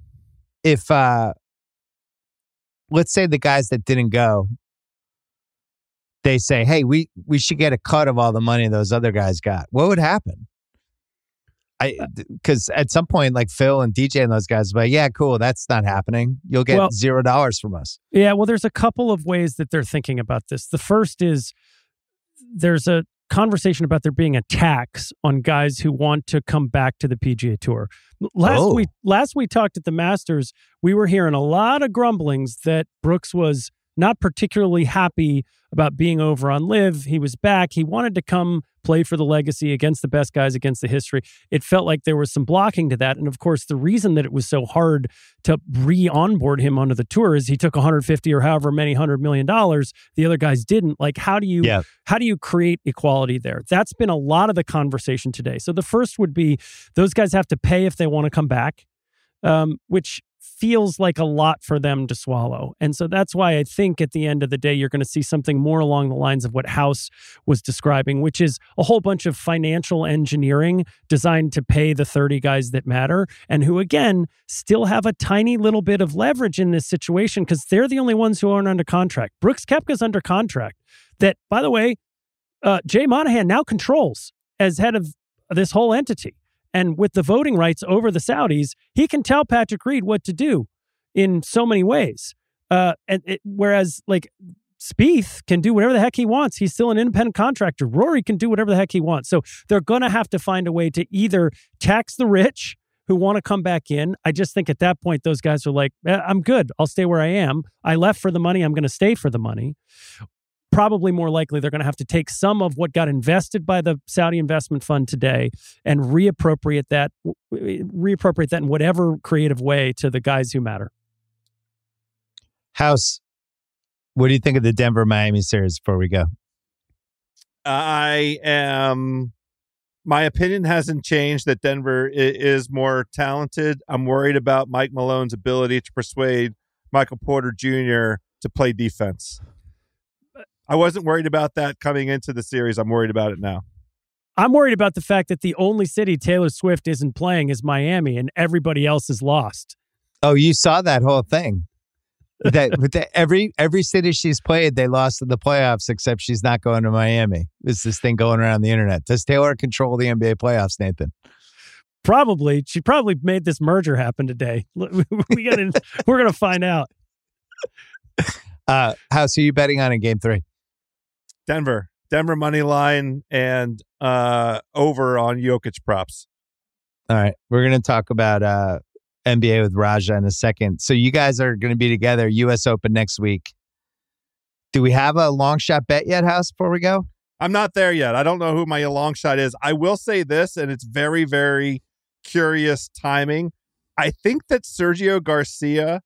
A: if uh let's say the guys that didn't go, they say, Hey, we we should get a cut of all the money those other guys got, what would happen? I because at some point, like Phil and DJ and those guys, but yeah, cool, that's not happening. You'll get
B: Well-
A: zero dollars from us.
B: Yeah, well, there's a couple of ways that they're thinking about this. The first is there's a conversation about there being a tax on guys who want to come back to the PGA Tour. Last
A: Oh.
B: we last we talked at the Masters, we were hearing a lot of grumblings that Brooks was not particularly happy about being over on LIV. He was back. He wanted to come play for the legacy against the best guys against the history. It felt like there was some blocking to that. And of course, the reason that it was so hard to re onboard him onto the tour is he took 150 or however many hundred million dollars. The other guys didn't. Like, how do you
A: Yeah.
B: how do you create equality there? That's been a lot of the conversation today. So the first would be those guys have to pay if they want to come back, um, which feels like a lot for them to swallow. And so that's why I think at the end of the day, you're going to see something more along the lines of what House was describing, which is a whole bunch of financial engineering designed to pay the 30 guys that matter and who, again, still have a tiny little bit of leverage in this situation because they're the only ones who aren't under contract. Brooks Koepka's under contract. That, by the way, uh, Jay Monahan now controls as head of this whole entity. And with the voting rights over the Saudis, he can tell Patrick Reed what to do in so many ways. Uh, and it, whereas, like, Spieth can do whatever the heck he wants. He's still an independent contractor. Rory can do whatever the heck he wants. So they're going to have to find a way to either tax the rich who want to come back in. I just think at that point, those guys are like, "Eh, I'm good. I'll stay where I am. I left for the money. I'm going to stay for the money probably more likely they're going to have to take some of what got invested by the Saudi investment fund today and reappropriate that reappropriate that in whatever creative way to the guys who matter.
A: House, what do you think of the Denver Miami series before we go?
C: I am. My opinion hasn't changed that Denver is more talented. I'm worried about Mike Malone's ability to persuade Michael Porter Jr. to play defense. I wasn't worried about that coming into the series. I'm worried about it now.
B: I'm worried about the fact that the only city Taylor Swift isn't playing is Miami and everybody else is lost.
A: Oh, you saw that whole thing. That with the, every every city she's played, they lost in the playoffs, except she's not going to Miami. There's this thing going around the internet. Does Taylor control the NBA playoffs, Nathan?
B: Probably she probably made this merger happen today. we got to we're going to find out.
A: Uh, House, who you betting on in Game Three?
C: Denver, Denver money line and uh over on Jokic props.
A: All right, we're going to talk about uh, NBA with Raja in a second. So you guys are going to be together, U.S. Open next week. Do we have a long shot bet yet, House? Before we go,
C: I'm not there yet. I don't know who my long shot is. I will say this, and it's very, very curious timing. I think that Sergio Garcia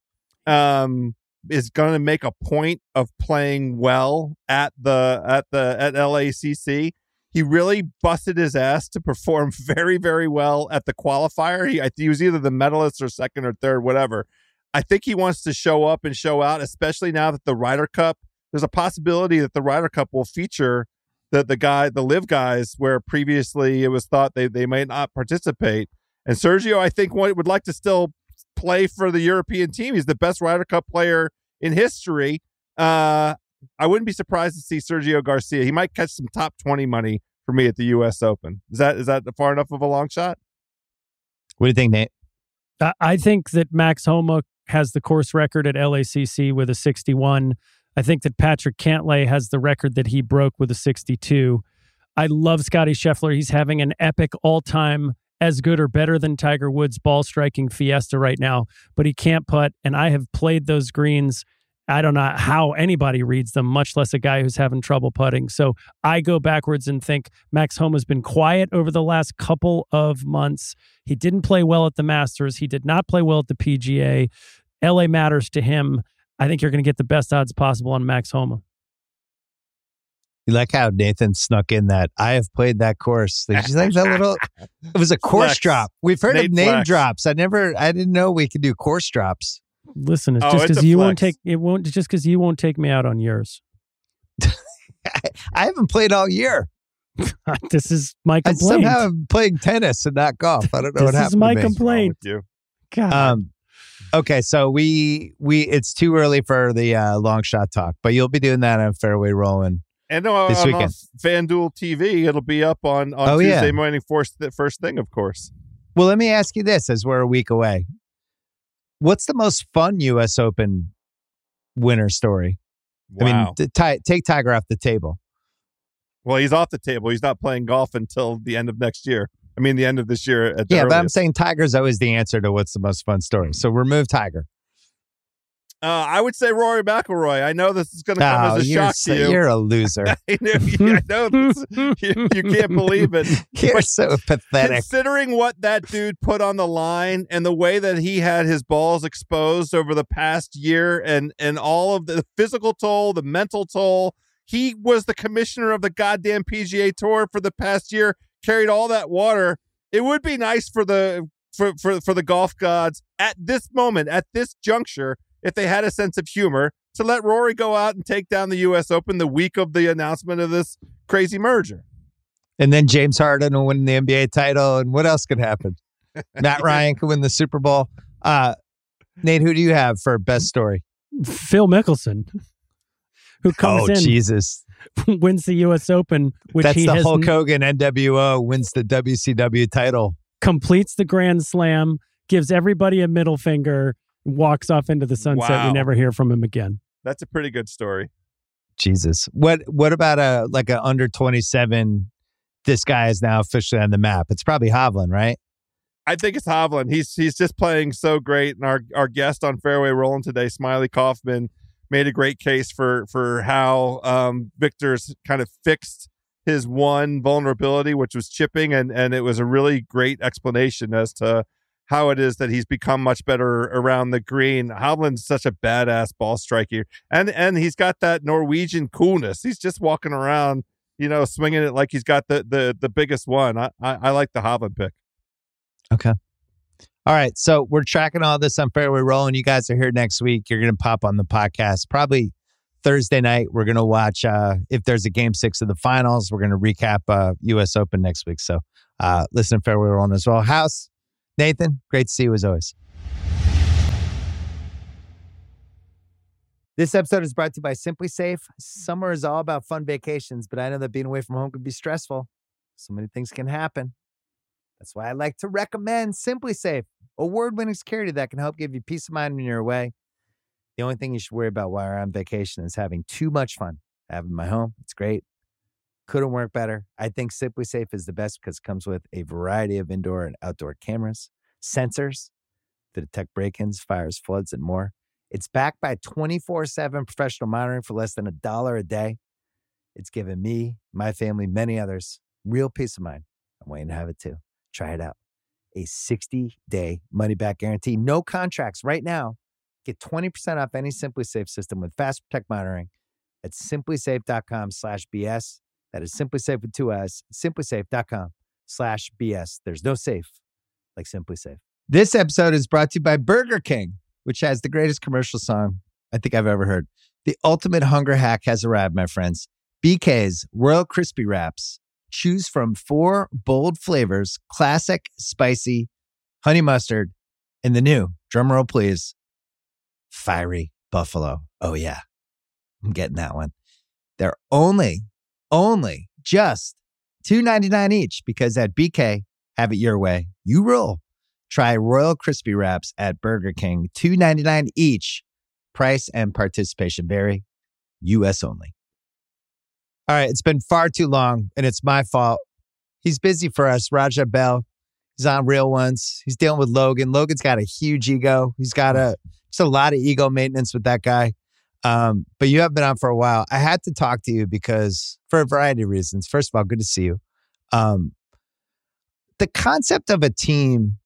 C: um, is going to make a point of playing well at the at the at LACC. He really busted his ass to perform very, very well at the qualifier. He, he was either the medalist or second or third, whatever. I think he wants to show up and show out, especially now that the Ryder Cup. There's a possibility that the Ryder Cup will feature the the guy, the LIV guys, where previously it was thought they they might not participate. And Sergio, I think, would like to still play for the European team. He's the best Ryder Cup player in history. Uh, I wouldn't be surprised to see Sergio Garcia. He might catch some top twenty money for me at the U.S. Open. Is that is that far enough of a long shot?
A: what do you think, Nate?
B: I- I think that Max Homa has the course record at LACC with a 61. I think that Patrick Cantlay has the record that he broke with a 62. I love Scotty Scheffler. He's having an epic all time, as good or better than Tiger Woods ball striking fiesta right now, but he can't putt. And I have played those greens. I don't know how anybody reads them, much less a guy who's having trouble putting. So I go backwards and think Max Homa has been quiet over the last couple of months. He didn't play well at the Masters. He did not play well at the PGA. LA matters to him. I think you're going to get the best odds possible on Max Homa.
A: You like how Nathan snuck in that I have played that course. Like, you like that little? It was a course
C: Flex.
A: drop. We've heard
C: Nate
A: of name
C: flex.
A: drops. I never. I didn't know we could do course drops.
B: Listen, it's
C: Oh,
B: just
C: it's
B: because
C: a
B: you won't
C: flex.
B: take it won't just because you won't take me out on yours.
A: I haven't played all year.
B: this is my
A: I
B: complaint.
A: somehow am playing tennis and not golf. I don't know
B: This
A: what
B: is
A: happened.
B: my
A: to me.
B: Complaint.
C: with you?
B: God.
A: Um, okay, so we we it's too early for the uh, long shot talk, but you'll be doing that on Fairway Rolling.
C: And uh,
A: This
C: on
A: weekend.
C: FanDuel TV, it'll be up on, on
A: Oh,
C: Tuesday
A: yeah.
C: morning, first, first thing, of course.
A: Well, let me ask you this: as we're a week away, what's the most fun U.S. Open winner story?
C: Wow.
A: I mean, t- ti- take Tiger off the table.
C: well, he's off the table. He's not playing golf until the end of next year. I mean, the end of this year. At the
A: Yeah, but I'm saying Tiger's always the answer to what's the most fun story. So remove Tiger.
C: Uh, I would say Rory McIlroy. I know this is going to come
A: Oh,
C: as a shock
A: so-
C: to you.
A: you're a loser.
C: I know, I know this, you, you can't believe it.
A: you're so pathetic.
C: Considering what that dude put on the line and the way that he had his balls exposed over the past year and and all of the physical toll, the mental toll, he was the commissioner of the goddamn PGA Tour for the past year, carried all that water. It would be nice for the for for for the golf gods at this moment, at this juncture, if they had a sense of humor to let Rory go out and take down the US Open the week of the announcement of this crazy merger.
A: And then James Harden will win the NBA title. And what else could happen? Matt Ryan could win the Super Bowl. Uh, Nate, who do you have for best story?
B: Phil Mickelson, who comes
A: oh,
B: in,
A: Jesus.
B: wins the U.S. Open, which
A: That's
B: he
A: the
B: has
A: Hulk Hogan NWO wins the WCW title.
B: completes the Grand Slam, gives everybody a middle finger, walks off into the sunset.
C: Wow.
B: You never hear from him again.
C: That's a pretty good story.
A: Jesus. What what about a like a under 27 this guy is now officially on the map? It's probably Hovland, right?
C: I think it's Hovland. He's he's just playing so great. And our our guest on Fairway Rolling today, Smiley Kaufman, made a great case for for how um, Viktor's kind of fixed his one vulnerability, which was chipping, and and it was a really great explanation as to how it is that he's become much better around the green. Hovland's such a badass ball striker, and and he's got that Norwegian coolness. He's just walking around, you know, swinging it like he's got the the the biggest one. I I, I like the Hovland pick. Okay.
A: All right. So we're tracking all this on Fairway Rolling. You guys are here next week. You're going to pop on the podcast probably Thursday night. We're going to watch uh, if there's a game six of the finals. We're going to recap uh, U.S. Open next week. So uh, listen Fairway Rolling as well. House, Nathan, great to see you as always. This episode is brought to you by SimpliSafe. Summer is all about fun vacations, but I know that being away from home can be stressful. So many things can happen. That's why I like to recommend SimpliSafe, award winning security that can help give you peace of mind when you're away. The only thing you should worry about while you're on vacation is having too much fun. I have in my home. It's great. Couldn't work better. I think SimpliSafe is the best because it comes with a variety of indoor and outdoor cameras, sensors to detect break ins, fires, floods, and more. It's backed by 24 7 professional monitoring for less than a dollar a day. It's given me, my family, many others real peace of mind. I'm waiting to have it too. Try it out. A 60 day money back guarantee, no contracts right now. Get 20% off any SimpliSafe system with Fast Protect monitoring at simplisafe.com slash BS. That is SimpliSafe with two S, simplisafe.com slash BS. There's no safe like SimpliSafe. This episode is brought to you by Burger King, which has the greatest commercial song I think I've ever heard. The ultimate hunger hack has arrived, my friends. BK's Royal Crispy Wraps. Choose from four bold flavors classic, spicy, honey mustard, and the new, drumroll please, fiery buffalo. Oh, yeah. I'm getting that one. They're only, only just $2.99 each because at BK, have it your way. You rule. Try Royal Crispy Wraps at Burger King, $2.99 each. Price and participation vary. U.S. only. All right, it's been far too long, and it's my fault. He's busy for us, Raja Bell. He's on Real Ones. He's dealing with Logan. Logan's got a huge ego. He's got a just a lot of ego maintenance with that guy. Um, but you have been on for a while. I had to talk to you because for a variety of reasons. First of all, good to see you. Um, the concept of a team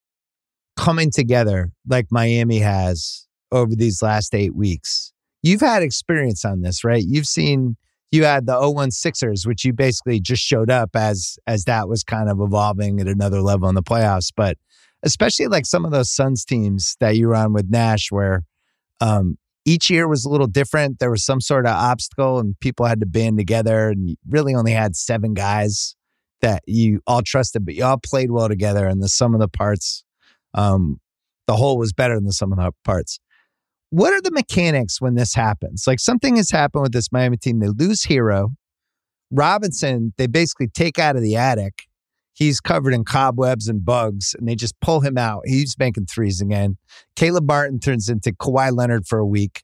A: coming together like Miami has over these last eight weeks. You've had experience on this, right? You've seen you had the 01 Sixers, which you basically just showed up as as that was kind of evolving at another level in the playoffs. But especially like some of those Suns teams that you were on with Nash, where um, each year was a little different. There was some sort of obstacle, and people had to band together, and you really only had seven guys that you all trusted, but you all played well together. And the sum of the parts, um, the whole was better than the sum of the parts what are the mechanics when this happens? Like something has happened with this Miami team. They lose Herro. Robinson, they basically take out of the attic. He's covered in cobwebs and bugs, and they just pull him out. He's making threes again. Caleb Martin turns into Kawhi Leonard for a week.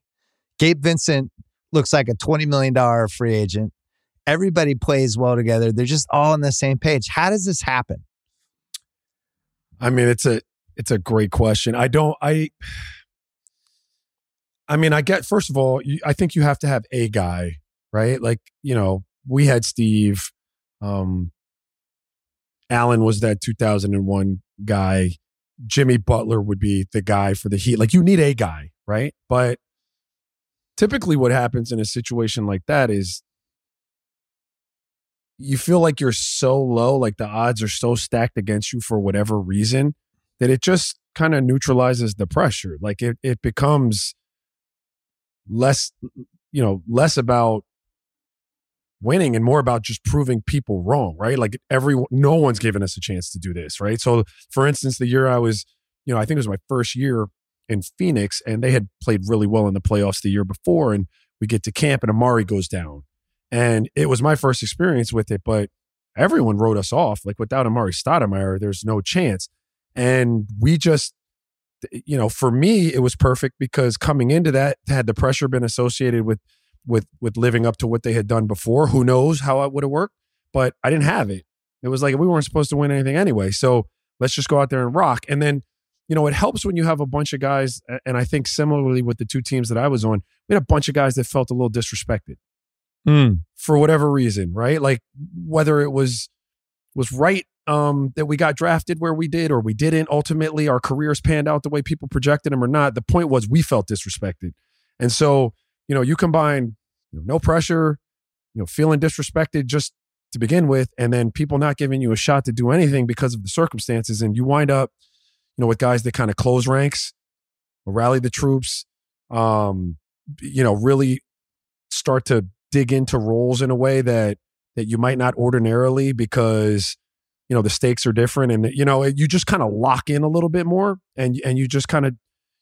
A: Gabe Vincent looks like a $20 million free agent. Everybody plays well together. They're just all on the same page. How does this happen?
D: I mean, it's a it's a great question. I don't I I mean, I get first of all, you, I think you have to have a guy, right? Like you know, we had Steve. Um, Allen was that 2001 guy. Jimmy Butler would be the guy for the Heat. Like you need a guy, right? But typically, what happens in a situation like that is you feel like you're so low, like the odds are so stacked against you for whatever reason that it just kind of neutralizes the pressure. Like it, it becomes less, you know, less about winning and more about just proving people wrong, right? Like everyone, no one's given us a chance to do this, right? So, for instance, the year I was, you know, I think it was my first year in Phoenix, and they had played really well in the playoffs the year before, and we get to camp, and Amar'e goes down, and it was my first experience with it, but everyone wrote us off. Like without Amar'e Stoudemire, there's no chance. And we just, you know, for me, it was perfect because coming into that, had the pressure been associated with with with living up to what they had done before, who knows how it would have worked. But I didn't have it. It was like we weren't supposed to win anything anyway. So let's just go out there and rock. And then, you know, it helps when you have a bunch of guys. And I think similarly with the two teams that I was on, we had a bunch of guys that felt a little disrespected
A: Mm.
D: for whatever reason, right? Like whether it was was right um, that we got drafted where we did or we didn't. Ultimately, our careers panned out the way people projected them or not. The point was we felt disrespected, and so you know you combine you know, no pressure, you know feeling disrespected just to begin with, and then people not giving you a shot to do anything because of the circumstances, and you wind up you know with guys that kind of close ranks, rally the troops, um, you know really start to dig into roles in a way that that you might not ordinarily because you know the stakes are different and you know you just kind of lock in a little bit more and and you just kind of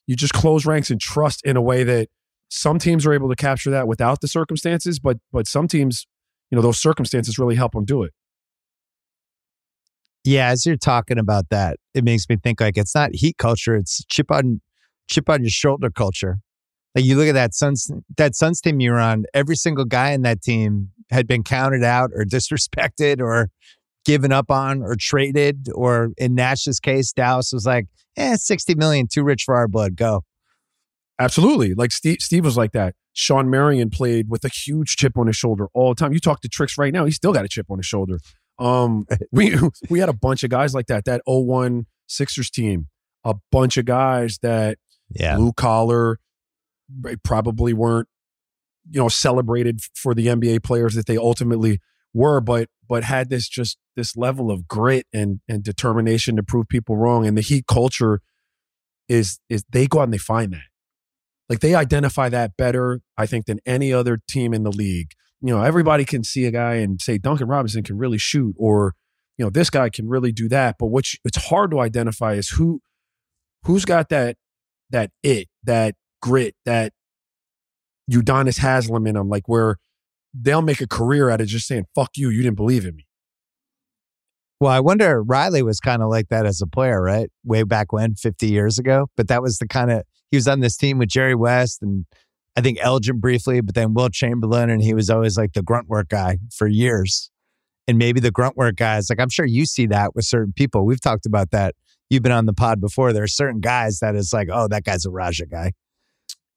D: you just close ranks and trust in a way that some teams are able to capture that without the circumstances but but some teams you know those circumstances really help them do it
A: Yeah, as you're talking about that, it makes me think like it's not heat culture; it's chip on chip on your shoulder culture. Like you look at that Suns that Suns team you were on, every single guy in that team had been counted out or disrespected or given up on or traded. Or in Nash's case, Dallas was like, "Eh, sixty million, too rich for our blood. Go."
D: Absolutely. Like steve, steve was like that. Shawn marion played with a huge chip on his shoulder all the time. You talk to tricks right now he's still got a chip on his shoulder. Um we we had a bunch of guys like that that 01 sixers team. A bunch of guys that
A: Yeah,
D: blue collar probably weren't you know celebrated for the NBA players that they ultimately were but but had this just this level of grit and and determination to prove people wrong. And the heat culture is is they go out and they find that like they identify that better I think than any other team in the league you know everybody can see a guy and say Duncan Robinson can really shoot or you know this guy can really do that but what you, it's hard to identify is who who's got that that it that grit that Udonis Haslem in them, like where they'll make a career out of just saying "fuck you," you didn't believe in me.
A: Well, I wonder Riley was kind of like that as a player, right? Way back when, 50 years ago. But that was the kind of he was on this team with Jerry West and I think Elgin briefly, but then Wilt Chamberlain, and he was always like the grunt work guy for years. And maybe the grunt work guys, like I'm sure you see that with certain people. We've talked about that. You've been on the pod before. There are certain guys that is like, oh, that guy's a Raja guy.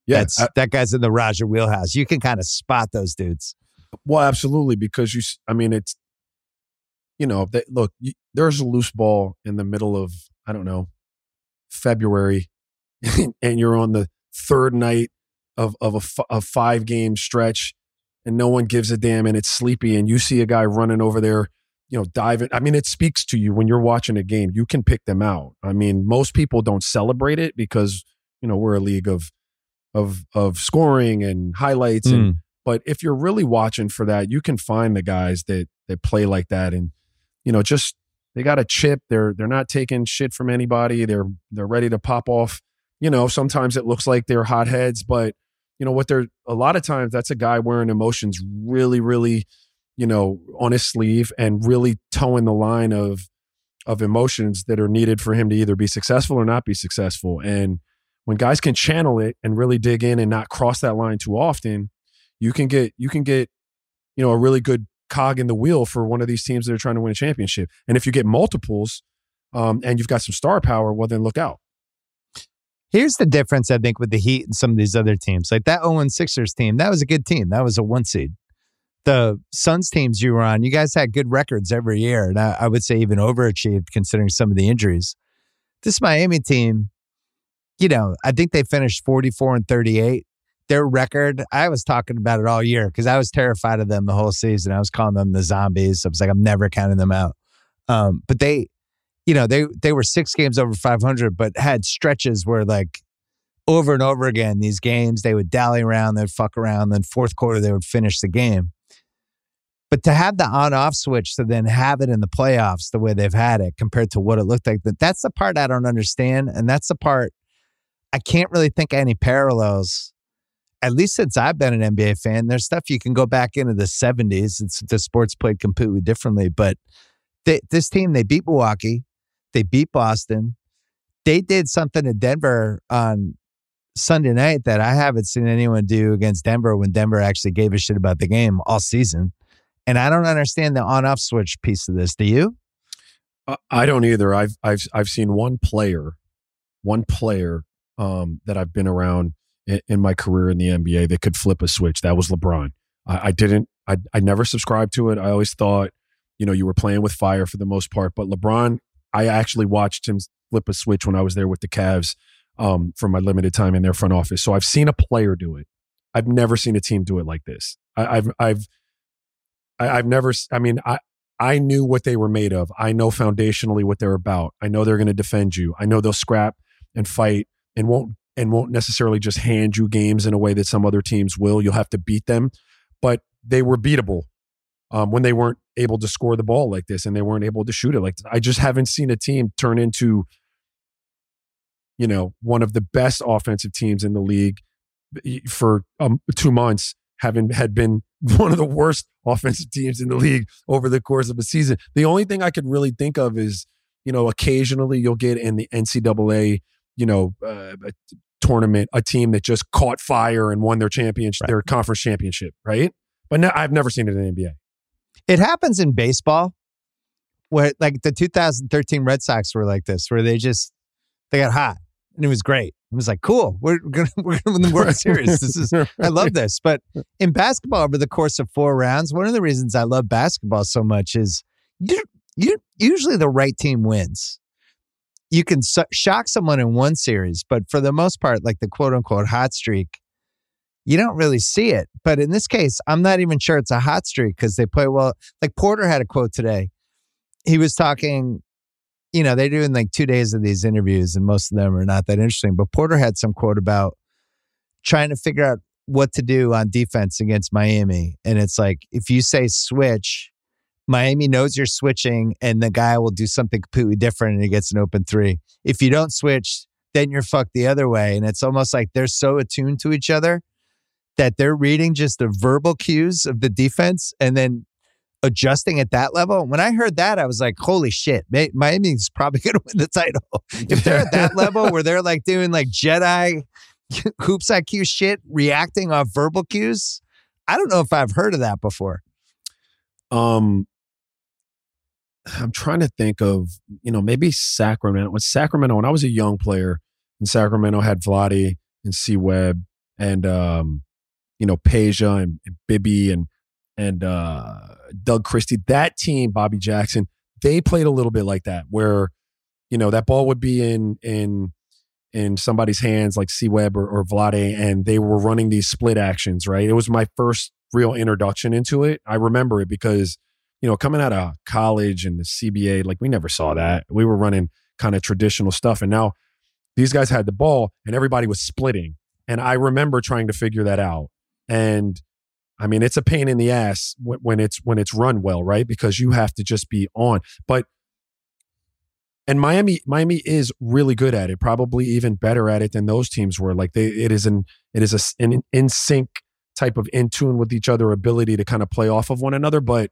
D: Yeah,
A: That's,
D: I-
A: that guy's in the Raja wheelhouse. You can kind of spot those dudes.
D: well, absolutely, because you, I mean, it's you know, that, look, you, there's a loose ball in the middle of I don't know February, and you're on the third night of of a, f- a five game stretch, and no one gives a damn, and it's sleepy, and you see a guy running over there. You know, diving. I mean, it speaks to you when you're watching a game. You can pick them out. I mean, most people don't celebrate it because you know we're a league of of of scoring and highlights and hmm. but if you're really watching for that you can find the guys that that play like that and you know just they got a chip they're they're not taking shit from anybody they're they're ready to pop off you know sometimes it looks like they're hotheads but you know what they're a lot of times that's a guy wearing emotions really really you know on his sleeve and really towing the line of of emotions that are needed for him to either be successful or not be successful. And when guys can channel it and really dig in and not cross that line too often you can get you can get you know a really good cog in the wheel for one of these teams that are trying to win a championship. And if you get multiples um, and you've got some star power well then look out
A: Here's the difference, I think, with the Heat and some of these other teams. Like that 0 Sixers team, that was a good team. That was a one seed. The Suns teams you were on, you guys had good records every year. And I, I would say even overachieved considering some of the injuries. This Miami team, you know, I think they finished 44 and 38. Their record, I was talking about it all year because I was terrified of them the whole season. I was calling them the zombies. I was like, I'm never counting them out. Um, but they, you know, they they were six games over 500, but had stretches where like over and over again, these games they would dally around, they'd fuck around, then fourth quarter they would finish the game. But to have the on off switch to then have it in the playoffs the way they've had it compared to what it looked like, that that's the part I don't understand. And that's the part I can't really think any parallels. At least since I've been an NBA fan, there's stuff you can go back into the 70s. It's the sports played completely differently. But they, this team, they beat Milwaukee. They beat Boston. They did something to Denver on Sunday night that I haven't seen anyone do against Denver when Denver actually gave a shit about the game all season. And I don't understand the on-off switch piece of this. Do you?
D: I don't either. I've I've I've seen one player, one player um, that I've been around in, in, my career in the NBA that could flip a switch. That was LeBron. I, I didn't. I I never subscribed to it. I always thought, you know, you were playing with fire for the most part. But LeBron I actually watched him flip a switch when I was there with the Cavs um, for my limited time in their front office. So I've seen a player do it. I've never seen a team do it like this. I, I've I've I, I've never. I mean, I I knew what they were made of. I know foundationally what they're about. I know they're going to defend you. I know they'll scrap and fight and won't and won't necessarily just hand you games in a way that some other teams will. You'll have to beat them, but they were beatable um, when they weren't able to score the ball like this and they weren't able to shoot it like this. I just haven't seen a team turn into, you know, one of the best offensive teams in the league for um, two months, having had been one of the worst offensive teams in the league over the course of a season. The only thing I could really think of is, you know, occasionally you'll get in the NCAA, you know, uh, tournament a team that just caught fire and won their championship, right. their conference championship, right? But I've never seen it in the NBA.
A: It happens in baseball where like the 2013 Red Sox were like this, where they just they got hot and it was great. It was like, cool, we're gonna we're gonna win the World Series. This is I love this. But in basketball, over the course of four rounds, one of the reasons I love basketball so much is you you usually the right team wins. You can su- shock someone in one series, but for the most part, like the quote unquote hot streak, you don't really see it. But in this case, I'm not even sure it's a hot streak because they play well. Like Porter had a quote today. He was talking, you know, they're doing like two days of these interviews, and most of them are not that interesting. But Porter had some quote about trying to figure out what to do on defense against Miami. And it's like, if you say switch, Miami knows you're switching, and the guy will do something completely different and he gets an open three. If you don't switch, then you're fucked the other way. And it's almost like they're so attuned to each other that they're reading just the verbal cues of the defense and then adjusting at that level. When I heard that, I was like, holy shit, Miami's probably going to win the title. if they're at that level where they're like doing like Jedi hoops IQ shit, reacting off verbal cues, I don't know if I've heard of that before.
D: Um, I'm trying to think of, you know, maybe Sacramento. When Sacramento, when I was a young player, and Sacramento had Vlade and C Webb and um, you know, Peja and, and Bibby and and uh, Doug Christie, that team, Bobby Jackson, they played a little bit like that, where you know that ball would be in in in somebody's hands, like C Webb or, or Vlade, and they were running these split actions. Right, it was my first real introduction into it. I remember it because you know coming out of college and the CBA, like we never saw that. We were running kind of traditional stuff, and now these guys had the ball and everybody was splitting. And I remember trying to figure that out and I mean, it's a pain in the ass when, when it's when it's run well, right? Because you have to just be on. But and Miami Miami is really good at it, probably even better at it than those teams were. Like they, it is an it is a, an in sync type of in tune with each other ability to kind of play off of one another. But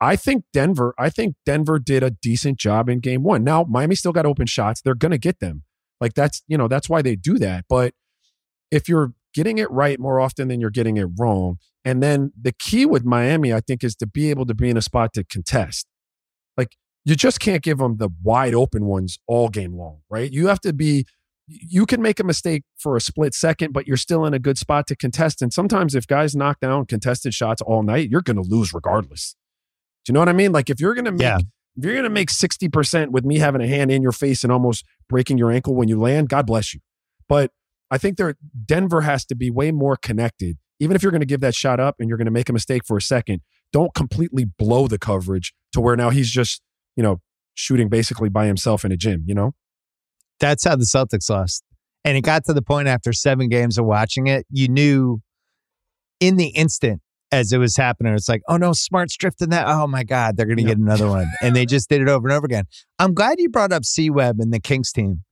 D: I think Denver, I think Denver did a decent job in game one. Now Miami still got open shots; they're going to get them. Like that's you know that's why they do that. But if you're getting it right more often than you're getting it wrong. And then the key with Miami, I think, is to be able to be in a spot to contest. Like you just can't give them the wide open ones all game long, right? You have to be you can make a mistake for a split second, but you're still in a good spot to contest. And sometimes if guys knock down contested shots all night, you're going to lose regardless. Do you know what I mean? Like if you're going to make
A: Yeah.
D: if you're going to make 60% with me having a hand in your face and almost breaking your ankle when you land, God bless you. But I think there Denver has to be way more connected. Even if you're going to give that shot up and you're going to make a mistake for a second, don't completely blow the coverage to where now he's just, you know, shooting basically by himself in a gym, you know?
A: That's how the Celtics lost. And it got to the point after seven games of watching it, you knew in the instant as it was happening, it's like, oh no, Smart's drifting that. Oh my God, they're going to
D: Yeah.
A: get another one. And they just did it over and over again. I'm glad you brought up C Webb and the Kings team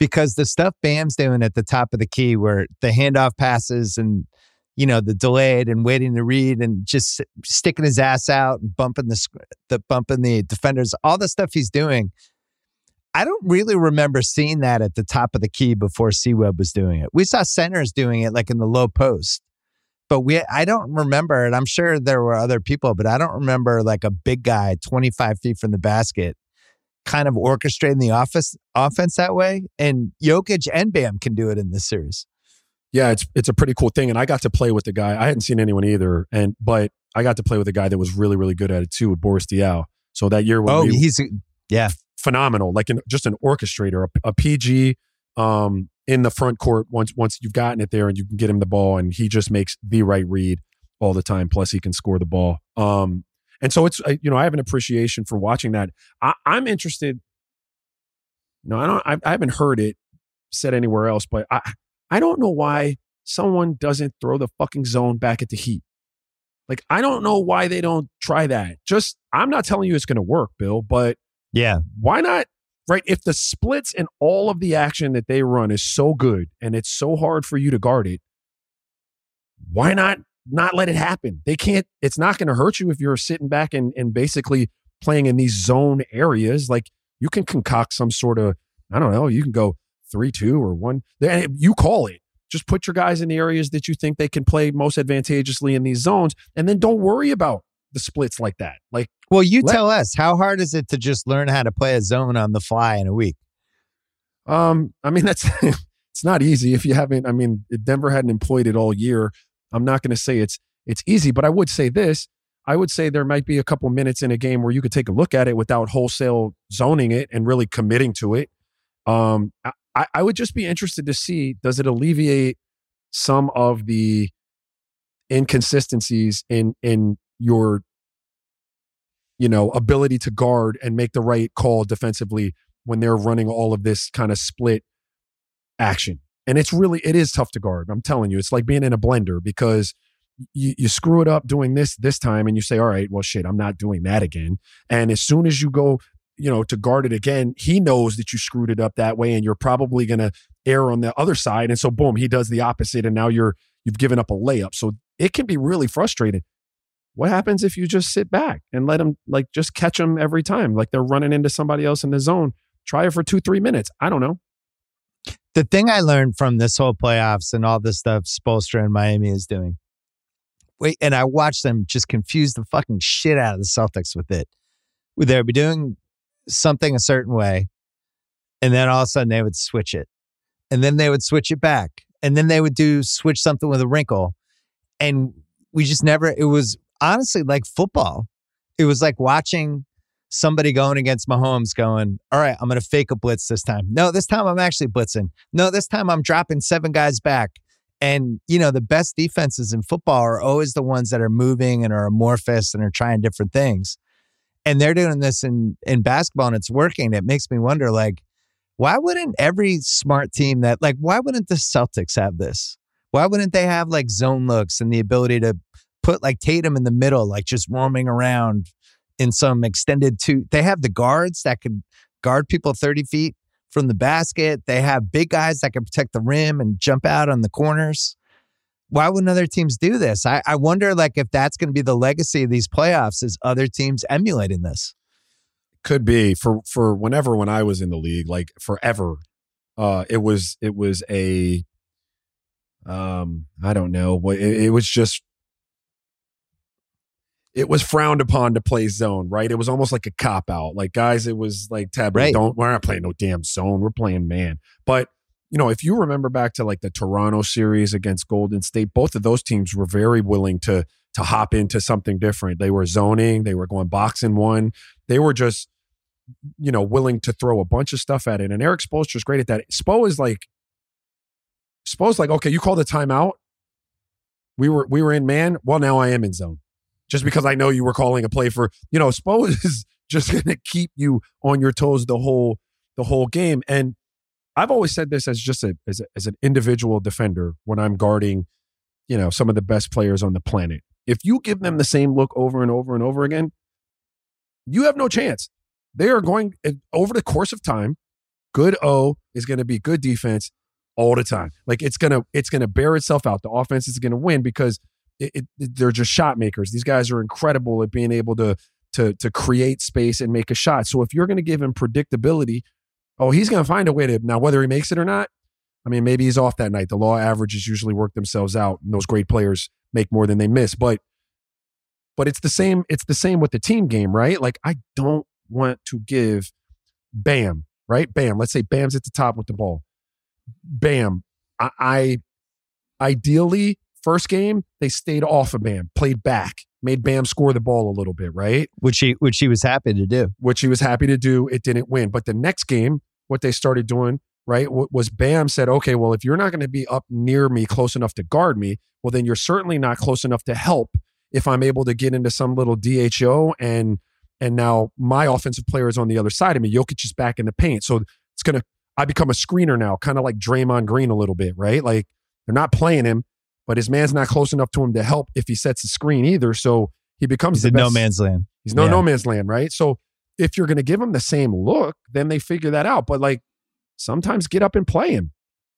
A: because the stuff Bam's doing at the top of the key where the handoff passes and, you know, the delayed and waiting to read and just sticking his ass out and bumping the, the bumping the defenders, all the stuff he's doing. I don't really remember seeing that at the top of the key before C Webb was doing it. We saw centers doing it like in the low post, but we I don't remember it. I'm sure there were other people, but I don't remember like a big guy 25 feet from the basket kind of orchestrating the office offense that way. And Jokic and Bam can do it in this series.
D: Yeah, it's it's a pretty cool thing. And I got to play with the guy. I hadn't seen anyone either. And but I got to play with a guy that was really, really good at it too with Boris Diaw. So that year when
A: Oh,
D: we,
A: he's yeah.
D: phenomenal, like an, just an orchestrator, a, a PG um, in the front court. Once once you've gotten it there and you can get him the ball, and he just makes the right read all the time. Plus, he can score the ball. Um, and so it's uh, you know I have an appreciation for watching that. I, I'm interested. You know, I don't. I, I haven't heard it said anywhere else, but I I don't know why someone doesn't throw the fucking zone back at the Heat. Like I don't know why they don't try that. Just I'm not telling you it's going to work, Bill, but
A: Yeah.
D: why not right if the splits and all of the action that they run is so good and it's so hard for you to guard it why not not let it happen they can't it's not going to hurt you if you're sitting back and, and basically playing in these zone areas like you can concoct some sort of i don't know you can go 3-2 or 1 you call it just put your guys in the areas that you think they can play most advantageously in these zones and then don't worry about the splits like that like
A: Well, you
D: Let-
A: tell us, how hard is it to just learn how to play a zone on the fly in a week?
D: Um, I mean that's it's not easy if you haven't. I mean, Denver hadn't employed it all year. I'm not going to say it's it's easy, but I would say this. I would say there might be a couple minutes in a game where you could take a look at it without wholesale zoning it and really committing to it. Um, I, I would just be interested to see does it alleviate some of the inconsistencies in in your you know ability to guard and make the right call defensively when they're running all of this kind of split action. And it's really it is tough to guard. I'm telling you, it's like being in a blender because you, you screw it up doing this this time and you say, all right, well shit, I'm not doing that again. And as soon as you go, you know, to guard it again, he knows that you screwed it up that way and you're probably gonna err on the other side. And so boom, he does the opposite and now you're you've given up a layup. So it can be really frustrating. What happens if you just sit back and let them like just catch them every time? Like they're running into somebody else in the zone. Try it for two, three minutes. I don't know.
A: The thing I learned from this whole playoffs and all this stuff Spoelstra and Miami is doing. Wait, and I watched them just confuse the fucking shit out of the Celtics with it. They would be doing something a certain way, and then all of a sudden they would switch it, and then they would switch it back, and then they would do switch something with a wrinkle, and we just never. It was honestly like football. It was like watching somebody going against Mahomes going, all right, I'm going to fake a blitz this time. No, this time I'm actually blitzing. No, this time I'm dropping seven guys back. And, you know, the best defenses in football are always the ones that are moving and are amorphous and are trying different things. And they're doing this in, in basketball and it's working. It makes me wonder, like, why wouldn't every smart team that, like, why wouldn't the Celtics have this? Why wouldn't they have like zone looks and the ability to put like Tatum in the middle, like just roaming around in some extended two. They have the guards that could guard people 30 feet from the basket. They have big guys that can protect the rim and jump out on the corners. Why wouldn't other teams do this? I, I wonder like if that's going to be the legacy of these playoffs is other teams emulating this.
D: Could be for for whenever when I was in the league, like forever. Uh, it was it was a um I don't know, it, it was just it was frowned upon to play zone, right? It was almost like a cop out. Like guys, it was like taboo.
A: Right.
D: Don't we're not playing no damn zone. We're playing man. But you know, if you remember back to like the Toronto series against Golden State, both of those teams were very willing to to hop into something different. They were zoning, they were going boxing one. They were just, you know, willing to throw a bunch of stuff at it. And Erik Spoelstra is great at that. Spo is like, Spo's like, okay, you called a timeout. We were we were in man. Well, now I am in zone. Just because I know you were calling a play for, you know, Spo is just gonna keep you on your toes the whole the whole game. And I've always said this as just a as, a, as an individual defender when I'm guarding, you know, some of the best players on the planet. If you give them the same look over and over and over again, you have no chance. They are going eh, over the course of time. Good O is going to be good defense all the time. Like it's gonna it's gonna bear itself out. The offense is going to win because it, it, they're just shot makers. These guys are incredible at being able to to to create space and make a shot. So if you're going to give him predictability, oh, he's going to find a way to now whether he makes it or not. I mean, maybe he's off that night. The law averages usually work themselves out, and those great players make more than they miss. But but it's the same. It's the same with the team game, right? Like I don't want to give Bam right. Bam. Let's say Bam's at the top with the ball. Bam. I, I ideally first game they stayed off of Bam, played back, made Bam score the ball a little bit, right?
A: Which he which he was happy to do.
D: Which he was happy to do. It didn't win, but the next game, what they started doing right was Bam said, okay, well if you're not going to be up near me close enough to guard me, well then you're certainly not close enough to help if I'm able to get into some little DHO and and now my offensive player is on the other side of me. Jokic is back in the paint, so it's gonna. I become a screener now, kind of like Draymond Green a little bit, right? Like they're not playing him, but his man's not close enough to him to help if he sets the screen either. So he becomes
A: He's
D: the
A: in
D: best.
A: no man's land.
D: He's no
A: Yeah.
D: no man's land, right? So if you're going to give him the same look, then they figure that out. But like sometimes get up and play him.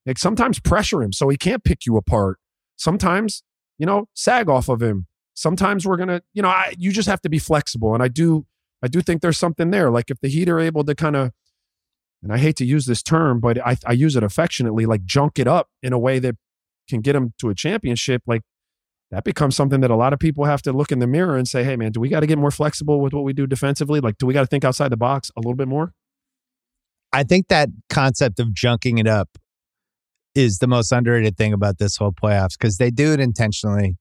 D: Like sometimes pressure him so he can't pick you apart. Sometimes, you know, sag off of him. Sometimes we're gonna, you know, I, you just have to be flexible. And I do, I do think there's something there. Like if the Heat are able to kind of, and I hate to use this term, but I, I use it affectionately, like junk it up in a way that can get them to a championship. Like that becomes something that a lot of people have to look in the mirror and say, hey, man, do we got to get more flexible with what we do defensively? Like, do we got to think outside the box a little bit more?
A: I think that concept of junking it up is the most underrated thing about this whole playoffs because they do it intentionally.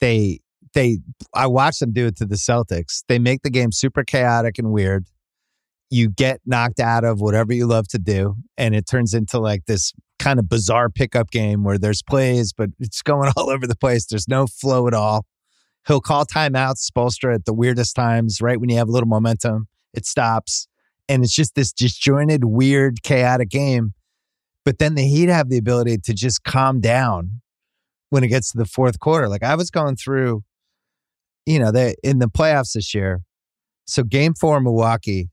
A: They they I watch them do it to the Celtics. They make the game super chaotic and weird. You get knocked out of whatever you love to do, and it turns into like this kind of bizarre pickup game where there's plays, but it's going all over the place. There's no flow at all. He'll call timeouts, Spoelstra at the weirdest times, right when you have a little momentum, it stops. And it's just this disjointed, weird, chaotic game. But then the Heat have the ability to just calm down when it gets to the fourth quarter. Like I was going through, you know, they in the playoffs this year. So game four, Milwaukee,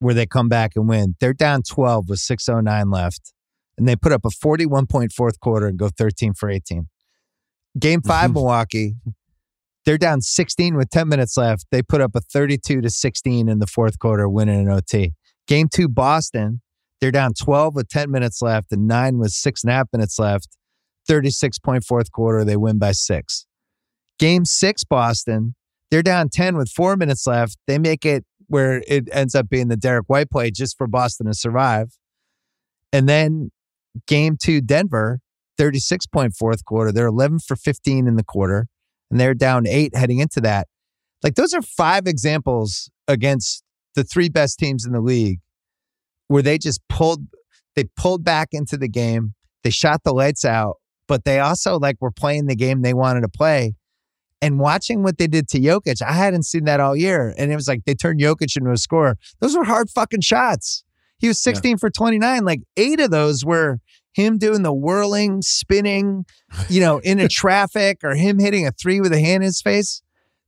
A: where they come back and win, they're down 12 with 609 left. And they put up a 41 point fourth quarter and go 13 for 18. Game 5 mm-hmm. Milwaukee, they're down 16 with 10 minutes left. They put up a 32 to 16 in the fourth quarter, winning an OT. Game two, Boston, they're down 12 with 10 minutes left and nine with six and a half minutes left. 36 point fourth quarter, they win by six. Game six, Boston, they're down 10 with four minutes left. They make it where it ends up being the Derrick White play just for Boston to survive. And then game two, Denver, 36 point fourth quarter. They're 11 for 15 in the quarter, and they're down eight heading into that. Like those are five examples against the three best teams in the league where they just pulled, they pulled back into the game. They shot the lights out, but they also like were playing the game they wanted to play. And watching what they did to Jokic, I hadn't seen that all year. And it was like they turned Jokic into a scorer. Those were hard fucking shots. He was 16 for 29. Like eight of those were him doing the whirling, spinning, you know, in into traffic or him hitting a three with a hand in his face.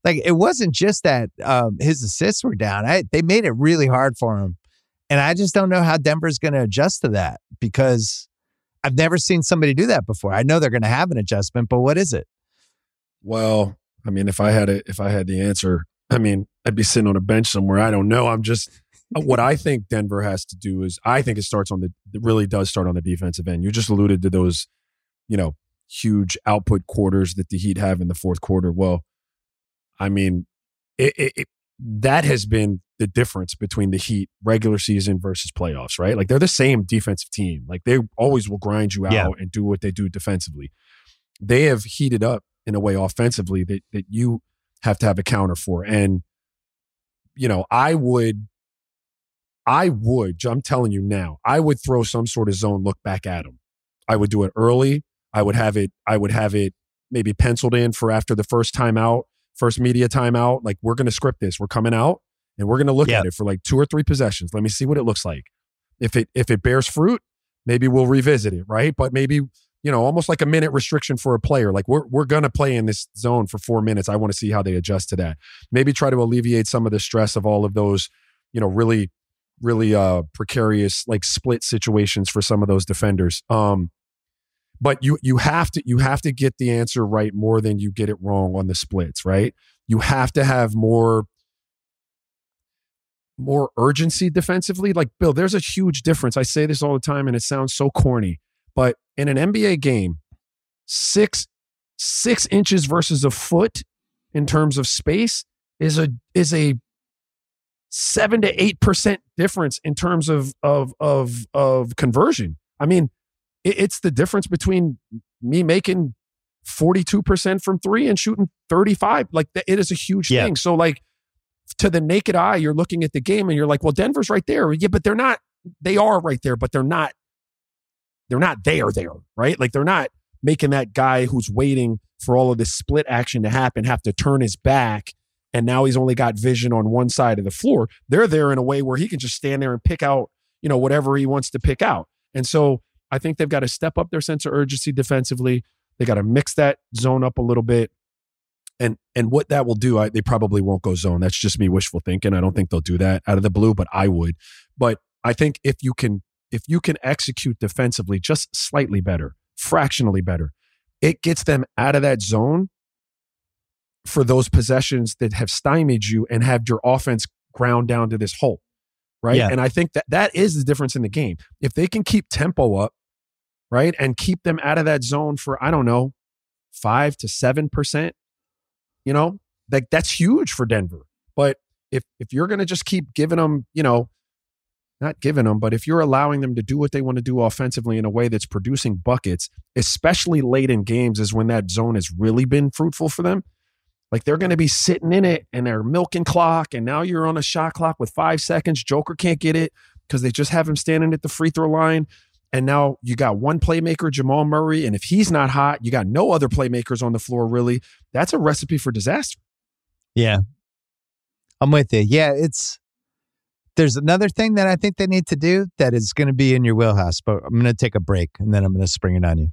A: Like it wasn't just that um, his assists were down. I, they made it really hard for him. And I just don't know how Denver's going to adjust to that because I've never seen somebody do that before. I know they're going to have an adjustment, but what is it?
D: Well, I mean, if I had it, if I had the answer, I mean, I'd be sitting on a bench somewhere. I don't know. I'm just Uh, what I think Denver has to do is I think it starts on the it really does start on the defensive end. You just alluded to those, you know, huge output quarters that the Heat have in the fourth quarter. Well, I mean, it, it, it that has been the difference between the Heat regular season versus playoffs, right? Like they're the same defensive team. Like they always will grind you out
A: Yeah.
D: and do what they do defensively. They have heated up in a way offensively that that you have to have a counter for. And you know, I would I would, I'm telling you now, I would throw some sort of zone look back at them. I would do it early. I would have it, I would have it maybe penciled in for after the first timeout, first media timeout. Like, we're going to script this. We're coming out and we're going to look
A: Yeah.
D: at it for like two or three possessions. Let me see what it looks like. If it if it bears fruit, maybe we'll revisit it, right? But maybe, you know, almost like a minute restriction for a player. Like we're we're gonna play in this zone for four minutes. I want to see how they adjust to that. Maybe try to alleviate some of the stress of all of those, you know, really, really uh precarious like split situations for some of those defenders. Um but you you have to you have to get the answer right more than you get it wrong on the splits, right? You have to have more more urgency defensively. Like Bill, there's a huge difference. I say this all the time and it sounds so corny, but in an NBA game, six six inches versus a foot in terms of space is a is a seven to eight percent difference in terms of of of of conversion. I mean, it, it's the difference between me making forty two percent from three and shooting thirty five. Like it is a huge
A: Yeah.
D: thing. So like to the naked eye, you're looking at the game and you're like, well, Denver's right there. Yeah, but they're not. They are right there, but they're not. They're not there. There, right? Like they're not making that guy who's waiting for all of this split action to happen have to turn his back and now he's only got vision on one side of the floor. They're there in a way where he can just stand there and pick out, you know, whatever he wants to pick out. And so I think they've got to step up their sense of urgency defensively. They got to mix that zone up a little bit. And and what that will do, I, they probably won't go zone. That's just me wishful thinking. I don't think they'll do that out of the blue, but I would. But I think if you can if you can execute defensively just slightly better, fractionally better, it gets them out of that zone for those possessions that have stymied you and have your offense ground down to this hole. Right.
A: Yeah.
D: And I think that that is the difference in the game. If they can keep tempo up, right, and keep them out of that zone for, I don't know, five to seven percent, you know, like that's huge for Denver. But if if you're gonna just keep giving them, you know, not giving them, but if you're allowing them to do what they want to do offensively in a way that's producing buckets, especially late in games, is when that zone has really been fruitful for them. Like they're going to be sitting in it and they're milking clock, and now you're on a shot clock with five seconds. Joker can't get it because they just have him standing at the free throw line. And now you got one playmaker, Jamal Murray, and if he's not hot, you got no other playmakers on the floor. Really, that's a recipe for disaster.
A: Yeah. I'm with you. Yeah, it's there's another thing that I think they need to do that is going to be in your wheelhouse, but I'm going to take a break and then I'm going to spring it on you.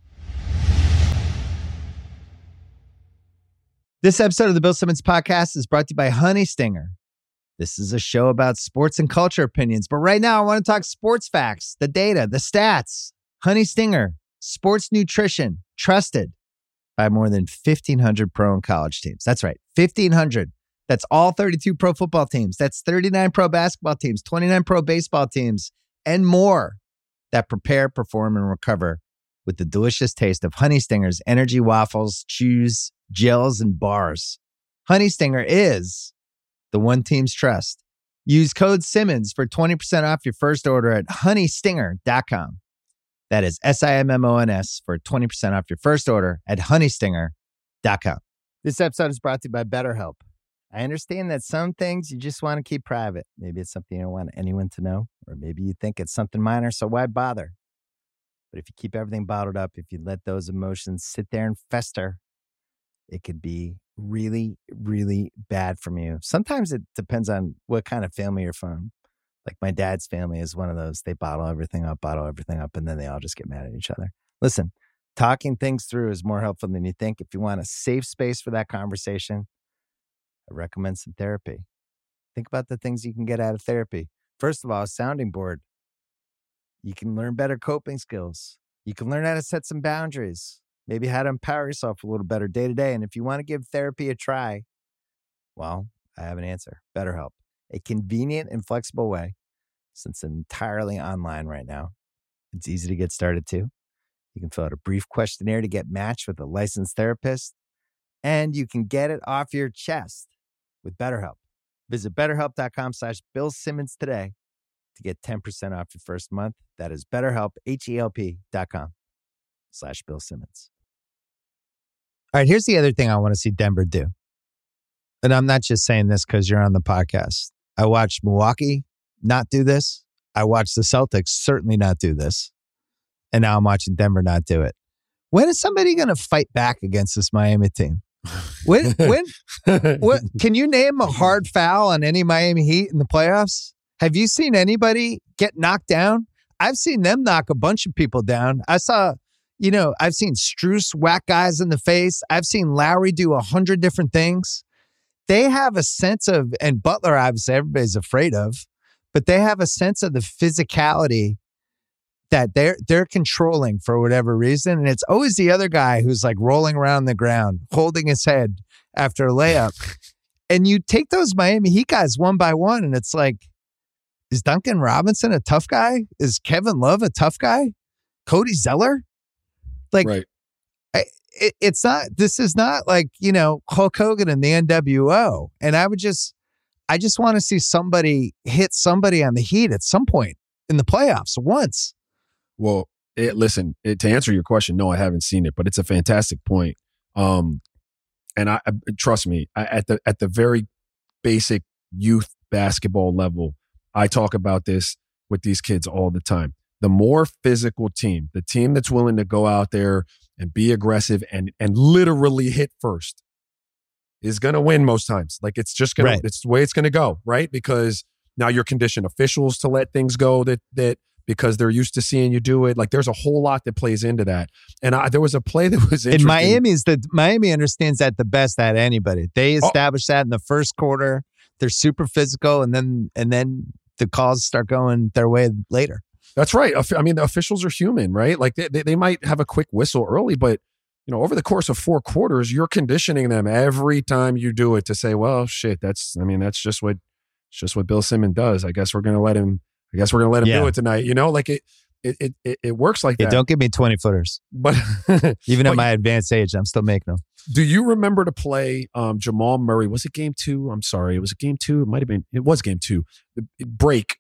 A: This episode of the Bill Simmons podcast is brought to you by Honey Stinger. This is a show about sports and culture opinions, but right now I want to talk sports facts, the data, the stats. Honey Stinger, sports nutrition, trusted by more than 1,500 pro and college teams. That's right, 1,500. That's all 32 pro football teams. That's 39 pro basketball teams, 29 pro baseball teams, and more that prepare, perform, and recover with the delicious taste of Honey Stinger's energy waffles, chews, gels, and bars. Honey Stinger is the one team's trust. Use code Simmons for 20% off your first order at honeystinger.com. That is S I M M O N S for 20% off your first order at honeystinger.com. This episode is brought to you by BetterHelp. I understand that some things you just want to keep private. Maybe it's something you don't want anyone to know, or maybe you think it's something minor, so why bother? But if you keep everything bottled up, if you let those emotions sit there and fester, it could be really, really bad from you. Sometimes it depends on what kind of family you're from. Like my dad's family is one of those. They bottle everything up, bottle everything up, and then they all just get mad at each other. Listen, talking things through is more helpful than you think. If you want a safe space for that conversation, I recommend some therapy. Think about the things you can get out of therapy. First of all, a sounding board. You can learn better coping skills. You can learn how to set some boundaries, maybe how to empower yourself a little better day to day. And if you want to give therapy a try, well, I have an answer BetterHelp, a convenient and flexible way since entirely online right now. It's easy to get started too. You can fill out a brief questionnaire to get matched with a licensed therapist, and you can get it off your chest with BetterHelp. Visit betterhelp.com slash Bill Simmons today to get 10% off your first month. That is betterhelp, H-E-L-P dot com slash Bill Simmons. All right, here's the other thing I want to see Denver do. And I'm not just saying this because you're on the podcast. I watched Milwaukee not do this. I watched the Celtics certainly not do this. And now I'm watching Denver not do it. When is somebody going to fight back against this Miami team? When, when, what, can you name a hard foul on any Miami Heat in the playoffs? Have you seen anybody get knocked down? I've seen them knock a bunch of people down. I saw, you know, I've seen Strus whack guys in the face. I've seen Lowry do a hundred different things. They have a sense of, and Butler, obviously, everybody's afraid of, but they have a sense of the physicality that they're they're controlling for whatever reason. And it's always the other guy who's like rolling around the ground, holding his head after a layup. and you take those Miami Heat guys one by one, and it's like, is Duncan Robinson a tough guy? Is Kevin Love a tough guy? Cody Zeller? Like
D: right.
A: I, it, it's not this is not like, you know, Hulk Hogan and the NWO. And I would just I just want to see somebody hit somebody on the heat at some point in the playoffs once.
D: Well, it, listen, it, to answer your question, no, I haven't seen it, but it's a fantastic point. Um, and I, I trust me, I, at the at the very basic youth basketball level, I talk about this with these kids all the time. The more physical team, the team that's willing to go out there and be aggressive and and literally hit first, is going to win most times. Like it's just going
A: Right.
D: to, it's the way it's going to go, right? Because now you're conditioned officials to let things go that that because they're used to seeing you do it. Like there's a whole lot that plays into that. And I, there was a play that was
A: In
D: interesting.
A: Miami's that Miami understands that the best at anybody. They
D: Oh.
A: establish that in the first quarter. They're super physical, and then and then the calls start going their way later.
D: That's right. I mean, the officials are human, right? Like they, they, they might have a quick whistle early, but you know, over the course of four quarters, you're conditioning them every time you do it to say, well, shit, that's, I mean, that's just what, it's just what Bill Simmons does. I guess we're going to let him, I guess we're to let him
A: Yeah.
D: do it tonight. You know, like it, it, it, it, works like that.
A: don't give me twenty footers.
D: But
A: Even at
D: But-
A: my advanced age, I'm still making them.
D: do you remember to play um, Jamal Murray? Was it game two? I'm sorry. It was a game two. It might have been, it was game two. The break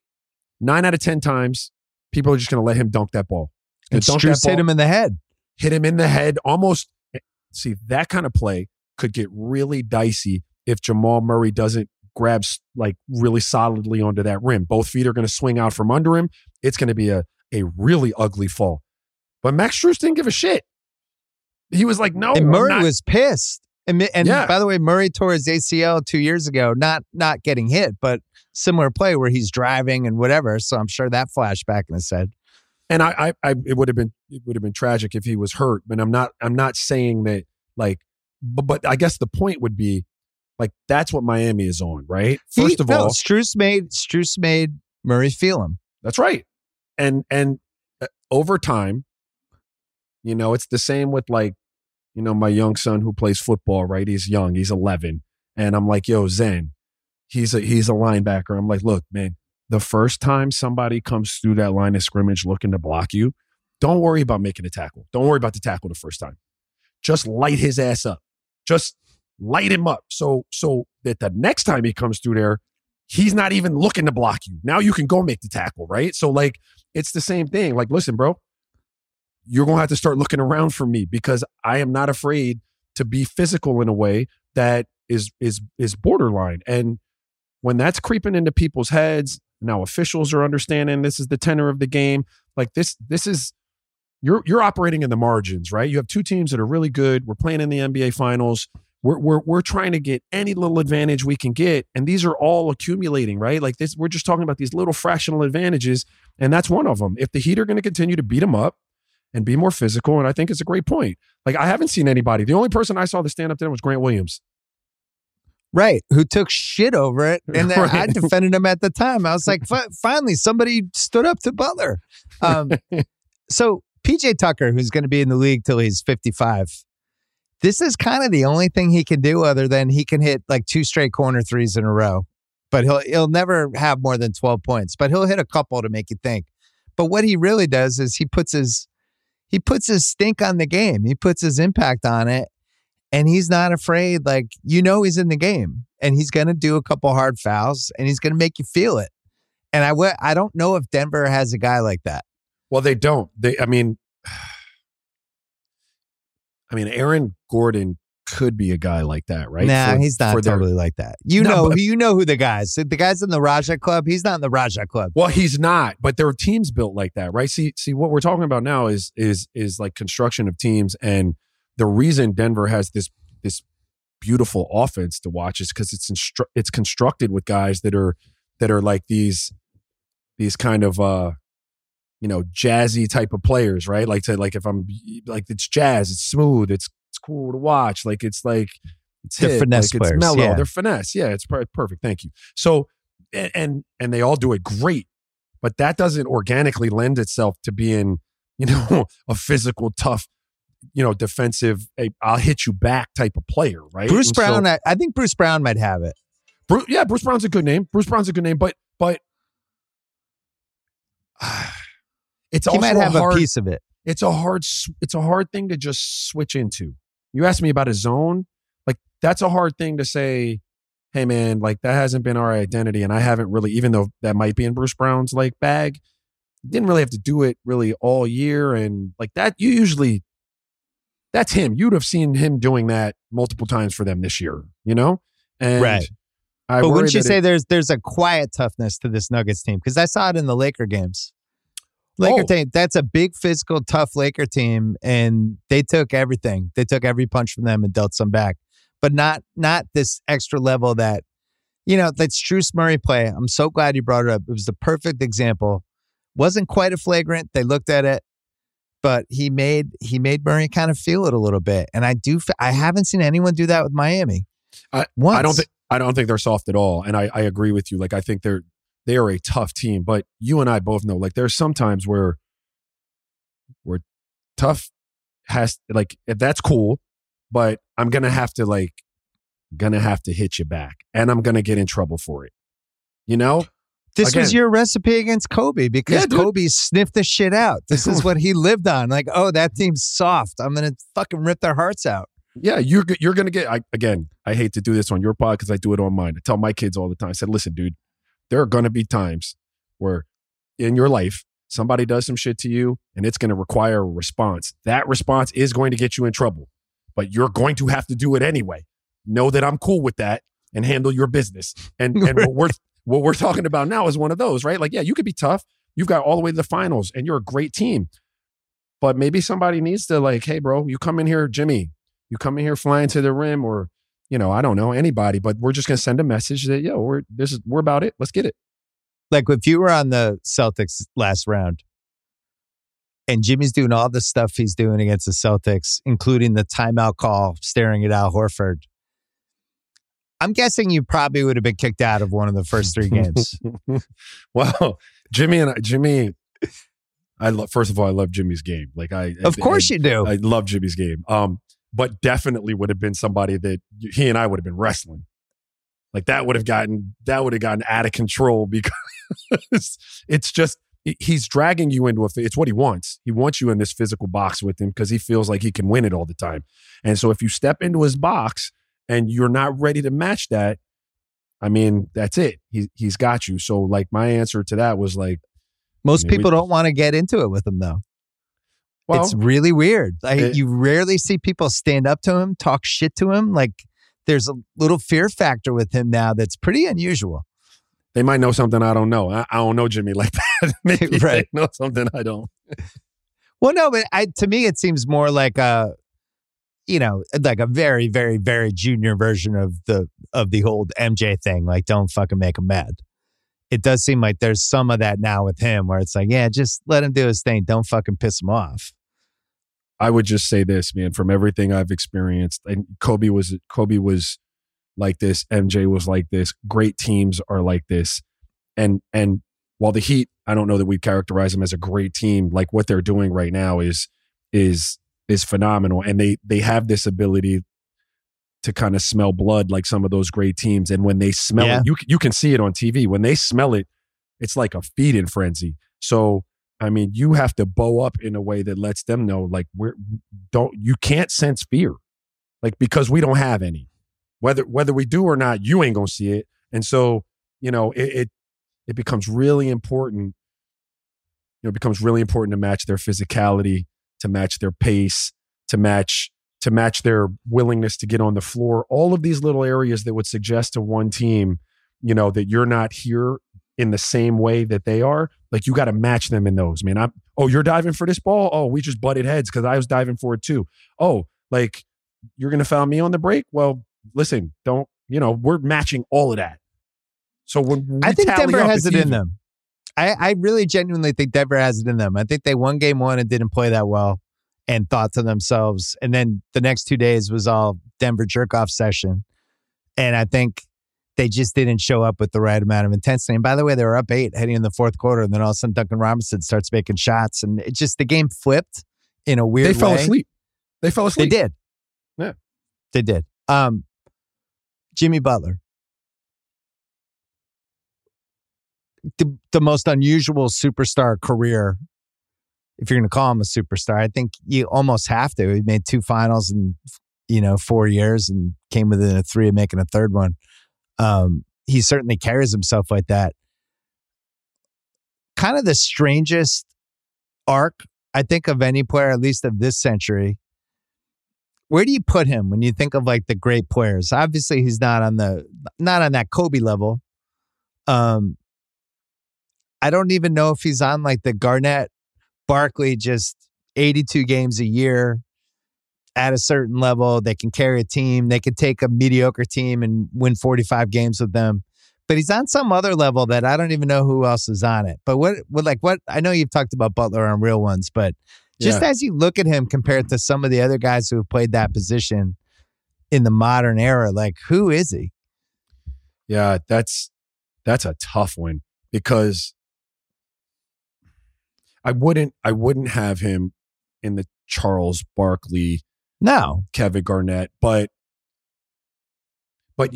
D: nine out of 10 times, people are just going to let him dunk that ball.
A: And
D: dunk
A: Strus hit him in the head.
D: hit him in the head. Almost eh, see that kind of play could get really dicey if Jamal Murray doesn't grab like really solidly onto that rim. Both feet are going to swing out from under him. It's going to be a a really ugly fall. But Max Strus didn't give a shit. He was like, "No,
A: and Murray was pissed. And, and
D: Yeah.
A: by the way, Murray tore his ACL two years ago, not not getting hit, but similar play where he's driving and whatever. So I'm sure that flashback in his head.
D: and I, I, I it would have been it would have been tragic if he was hurt. But I'm not I'm not saying that like, but but I guess the point would be like that's what Miami is on, right? First
A: He-
D: of
A: no,
D: all,
A: Strus made Strus made Murray feel him.
D: That's right. And and uh, over time, you know, it's the same with like, you know, my young son who plays football, right? He's young, he's 11, and I'm like, "Yo, Zen, he's a he's a linebacker." I'm like, "Look, man, the first time somebody comes through that line of scrimmage looking to block you, don't worry about making a tackle. Don't worry about the tackle the first time. Just light his ass up. Just light him up so so that the next time he comes through there, he's not even looking to block you. Now you can go make the tackle, right? So like it's the same thing. Like, listen, bro, you're gonna have to start looking around for me because I am not afraid to be physical in a way that is is is borderline. And when that's creeping into people's heads, now officials are understanding this is the tenor of the game. Like this, this is you're you're operating in the margins, right? You have two teams that are really good. We're playing in the NBA finals. We're we're we're trying to get any little advantage we can get, and these are all accumulating, right? Like this, we're just talking about these little fractional advantages, and that's one of them. If the Heat are going to continue to beat them up and be more physical, and I think it's a great point. Like I haven't seen anybody. The only person I saw the stand up there was Grant Williams.
A: Right, who took shit over it, and then I defended him at the time. I was like, "Fi- finally, somebody stood up to Butler. Um, so PJ Tucker, who's going to be in the league till he's fifty-five, this is kind of the only thing he can do, other than he can hit like two straight corner threes in a row. But he'll he'll never have more than twelve points. But he'll hit a couple to make you think. But what he really does is he puts his he puts his stink on the game. He puts his impact on it and he's not afraid like you know he's in the game and he's going to do a couple hard fouls, and he's going to make you feel it. And I w- I don't know if Denver has a guy like that.
D: Well, they don't. They, I mean, I mean, Aaron Gordon could be a guy like that, right?
A: Nah,
D: For-
A: he's not
D: for their-
A: totally like that. You
D: No,
A: know,
D: but-
A: you know who the guys. The guys in the Raja Club. He's not in the Raja Club.
D: Well, he's not, but there are teams built like that, right? See, see, what we're talking about now is is is like construction of teams, and the reason Denver has this this beautiful offense to watch is because it's instru- it's constructed with guys that are that are like these these kind of uh you know jazzy type of players, right? Like to like if I'm like it's jazz, it's smooth, it's it's cool to watch, like it's like it's
A: They're
D: hip,
A: finesse
D: like
A: players,
D: it's mellow,
A: yeah.
D: they're finesse, yeah, it's per- perfect. Thank you. So and, and and they all do it great but that doesn't organically lend itself to being you know a physical tough you know defensive hey, i'll hit you back type of player right
A: Bruce
D: And so-
A: Brown. I, I think Bruce Brown might have it.
D: Bru- yeah bruce brown's a good name bruce brown's a good name but but it's
A: He
D: also
A: might have
D: a hard,
A: a piece of it.
D: it's a hard it's a hard thing to just switch into you asked me about a zone like that's a hard thing to say hey man like that hasn't been our identity and i haven't really even though that might be in bruce brown's like bag didn't really have to do it really all year and like that you usually that's him you'd have seen him doing that multiple times for them this year you know and
A: Right.
D: I
A: but wouldn't you say
D: it-
A: there's there's a quiet toughness to this Nuggets team? Because I saw it in the Laker games. Laker
D: Oh.
A: team, that's a big physical, tough Laker team, and they took everything. They took every punch from them and dealt some back, but not not this extra level that you know that's Strus Murray play. I'm so glad you brought it up. It was the perfect example. wasn't quite a flagrant. They looked at it, but he made he made Murray kind of feel it a little bit. And I do I haven't seen anyone do that with Miami.
D: I-
A: Once.
D: I don't think I don't think they're soft at all, and I, I agree with you. Like I think they're they are a tough team, but you and I both know like there's some times where where tough has like that's cool, but I'm gonna have to like gonna have to hit you back, and I'm gonna get in trouble for it. You know,
A: This was your recipe against Kobe because
D: Yeah.
A: Kobe sniffed the shit out. This is what he lived on. Like, oh, that team's soft. I'm gonna fucking rip their hearts out.
D: yeah, you're you're gonna get. I, again, I hate to do this on your pod because I do it on mine. I tell my kids all the time. I said, listen, dude, there are gonna be times where in your life somebody does some shit to you, and it's gonna require a response. That response is going to get you in trouble, but you're going to have to do it anyway. Know that I'm cool with that and handle your business. And and what we're what we're talking about now is one of those, right? Like, yeah, you could be tough. You've got all the way to the finals, and you're a great team. But maybe somebody needs to like, hey, bro, you come in here, Jimmy you come in here flying to the rim or you know i don't know anybody but we're just going to send a message that yo we're this is we're about it let's get it
A: Like if you were on the Celtics last round and Jimmy's doing all the stuff he's doing against the Celtics, including the timeout call, staring at Al Horford. I'm guessing you probably would have been kicked out of one of the first three games.
D: well jimmy and I, jimmy i love first of all i love jimmy's game. Like i
A: of course you do.
D: i love jimmy's game. Um but definitely would have been somebody that he and i would have been wrestling. Like that would have gotten that would have gotten out of control because it's just he's dragging you into a it's what he wants. He wants you in this physical box with him because he feels like he can win it all the time. And so if you step into his box and you're not ready to match that i mean that's it he, he's got you so like my answer to that was like
A: Most
D: I mean, we-
A: people don't want to get into it with him though.
D: well
A: it's really weird. Like
D: it-
A: you rarely see people stand up to him, talk shit to him. Like there's a little fear factor with him now that's pretty unusual.
D: they might know something i don't know i, I don't know jimmy like that maybe
A: Right.
D: they know something i don't
A: Well, no, but I, to me, it seems more like a, you know, like a very, very, very junior version of the of the old MJ thing. Like, don't fucking make him mad. It does seem like there's some of that now with him, where it's like, yeah, just let him do his thing. Don't fucking piss him off.
D: I would just say this, man, from everything I've experienced, and Kobe was Kobe was like this, MJ was like this, great teams are like this. And and while the Heat, I don't know that we characterize them as a great team, like what they're doing right now is is is phenomenal. And they they have this ability to kind of smell blood like some of those great teams. And when they smell
A: Yeah.
D: it, you you can see it on TV. When they smell it, it's like a feeding frenzy. So I mean, you have to bow up in a way that lets them know, like, we're don't you can't sense fear, like because we don't have any. whether whether we do or not, you ain't gonna see it. And so, you know, it it, it becomes really important. You know, it becomes really important to match their physicality, to match their pace, to match to match their willingness to get on the floor. All of these little areas that would suggest to one team, you know, that you're not here in the same way that they are. Like you got to match them in those, man. I'm oh, you're diving for this ball. Oh, we just butted heads because I was diving for it too. Oh, like you're gonna foul me on the break. Well, listen, don't you know? We're matching all of that. So when
A: I think Denver has it in them. I, I really genuinely think Denver has it in them. I think they won game one and didn't play that well and thought to themselves. And then the next two days was all Denver jerk off session. And I think they just didn't show up with the right amount of intensity. And by the way, they were up eight heading in the fourth quarter. And then all of a sudden, Duncan Robinson starts making shots. And it just, the game flipped in a weird
D: They fell
A: way.
D: asleep. They fell asleep.
A: They did.
D: Yeah.
A: They did. Um, Jimmy Butler. The, the most unusual superstar career, if you're going to call him a superstar, I think you almost have to. He made two finals in, you know, four years and came within a three of making a third one. Um, he certainly carries himself like that. Kind of the strangest arc, I think, of any player, at least of this century, where do you put him when you think of like the great players? Obviously, he's not on the not on that Kobe level. Um, I don't even know if he's on like the Garnett, Barkley, just eighty-two games a year at a certain level. They can carry a team. They could take a mediocre team and win forty-five games with them. But he's on some other level that I don't even know who else is on it. But what, what, like, what? I know you've talked about Butler on real ones, but just yeah. as you look at him compared to some of the other guys who have played that position in the modern era, like who is he?
D: Yeah, that's that's a tough one because I wouldn't I wouldn't have him in the Charles Barkley,
A: no
D: Kevin Garnett, but but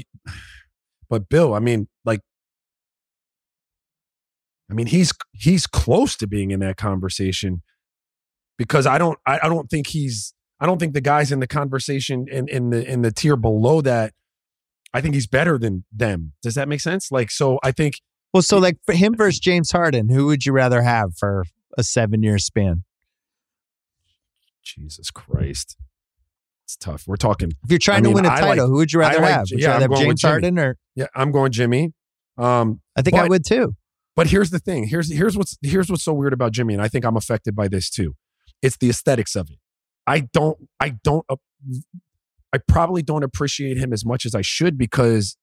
D: but Bill, I mean, like I mean, he's he's close to being in that conversation because I don't I, I don't think he's I don't think the guys in the conversation in in the in the tier below that I think he's better than them. Does that make sense? Like so I think
A: well so like for him versus James Harden, who would you rather have for a 7-year span?
D: Jesus Christ. It's tough. We're talking
A: If you're trying
D: I
A: to
D: mean,
A: win a title,
D: like-
A: who would you rather
D: like-
A: have? Would you
D: yeah,
A: rather have James
D: Jimmy.
A: Harden or
D: Yeah, I'm going Jimmy. Um
A: I think I would too.
D: But here's the thing. Here's here's what's here's what's so weird about Jimmy, and I think I'm affected by this too. It's the aesthetics of it. I don't I don't uh, I probably don't appreciate him as much as I should because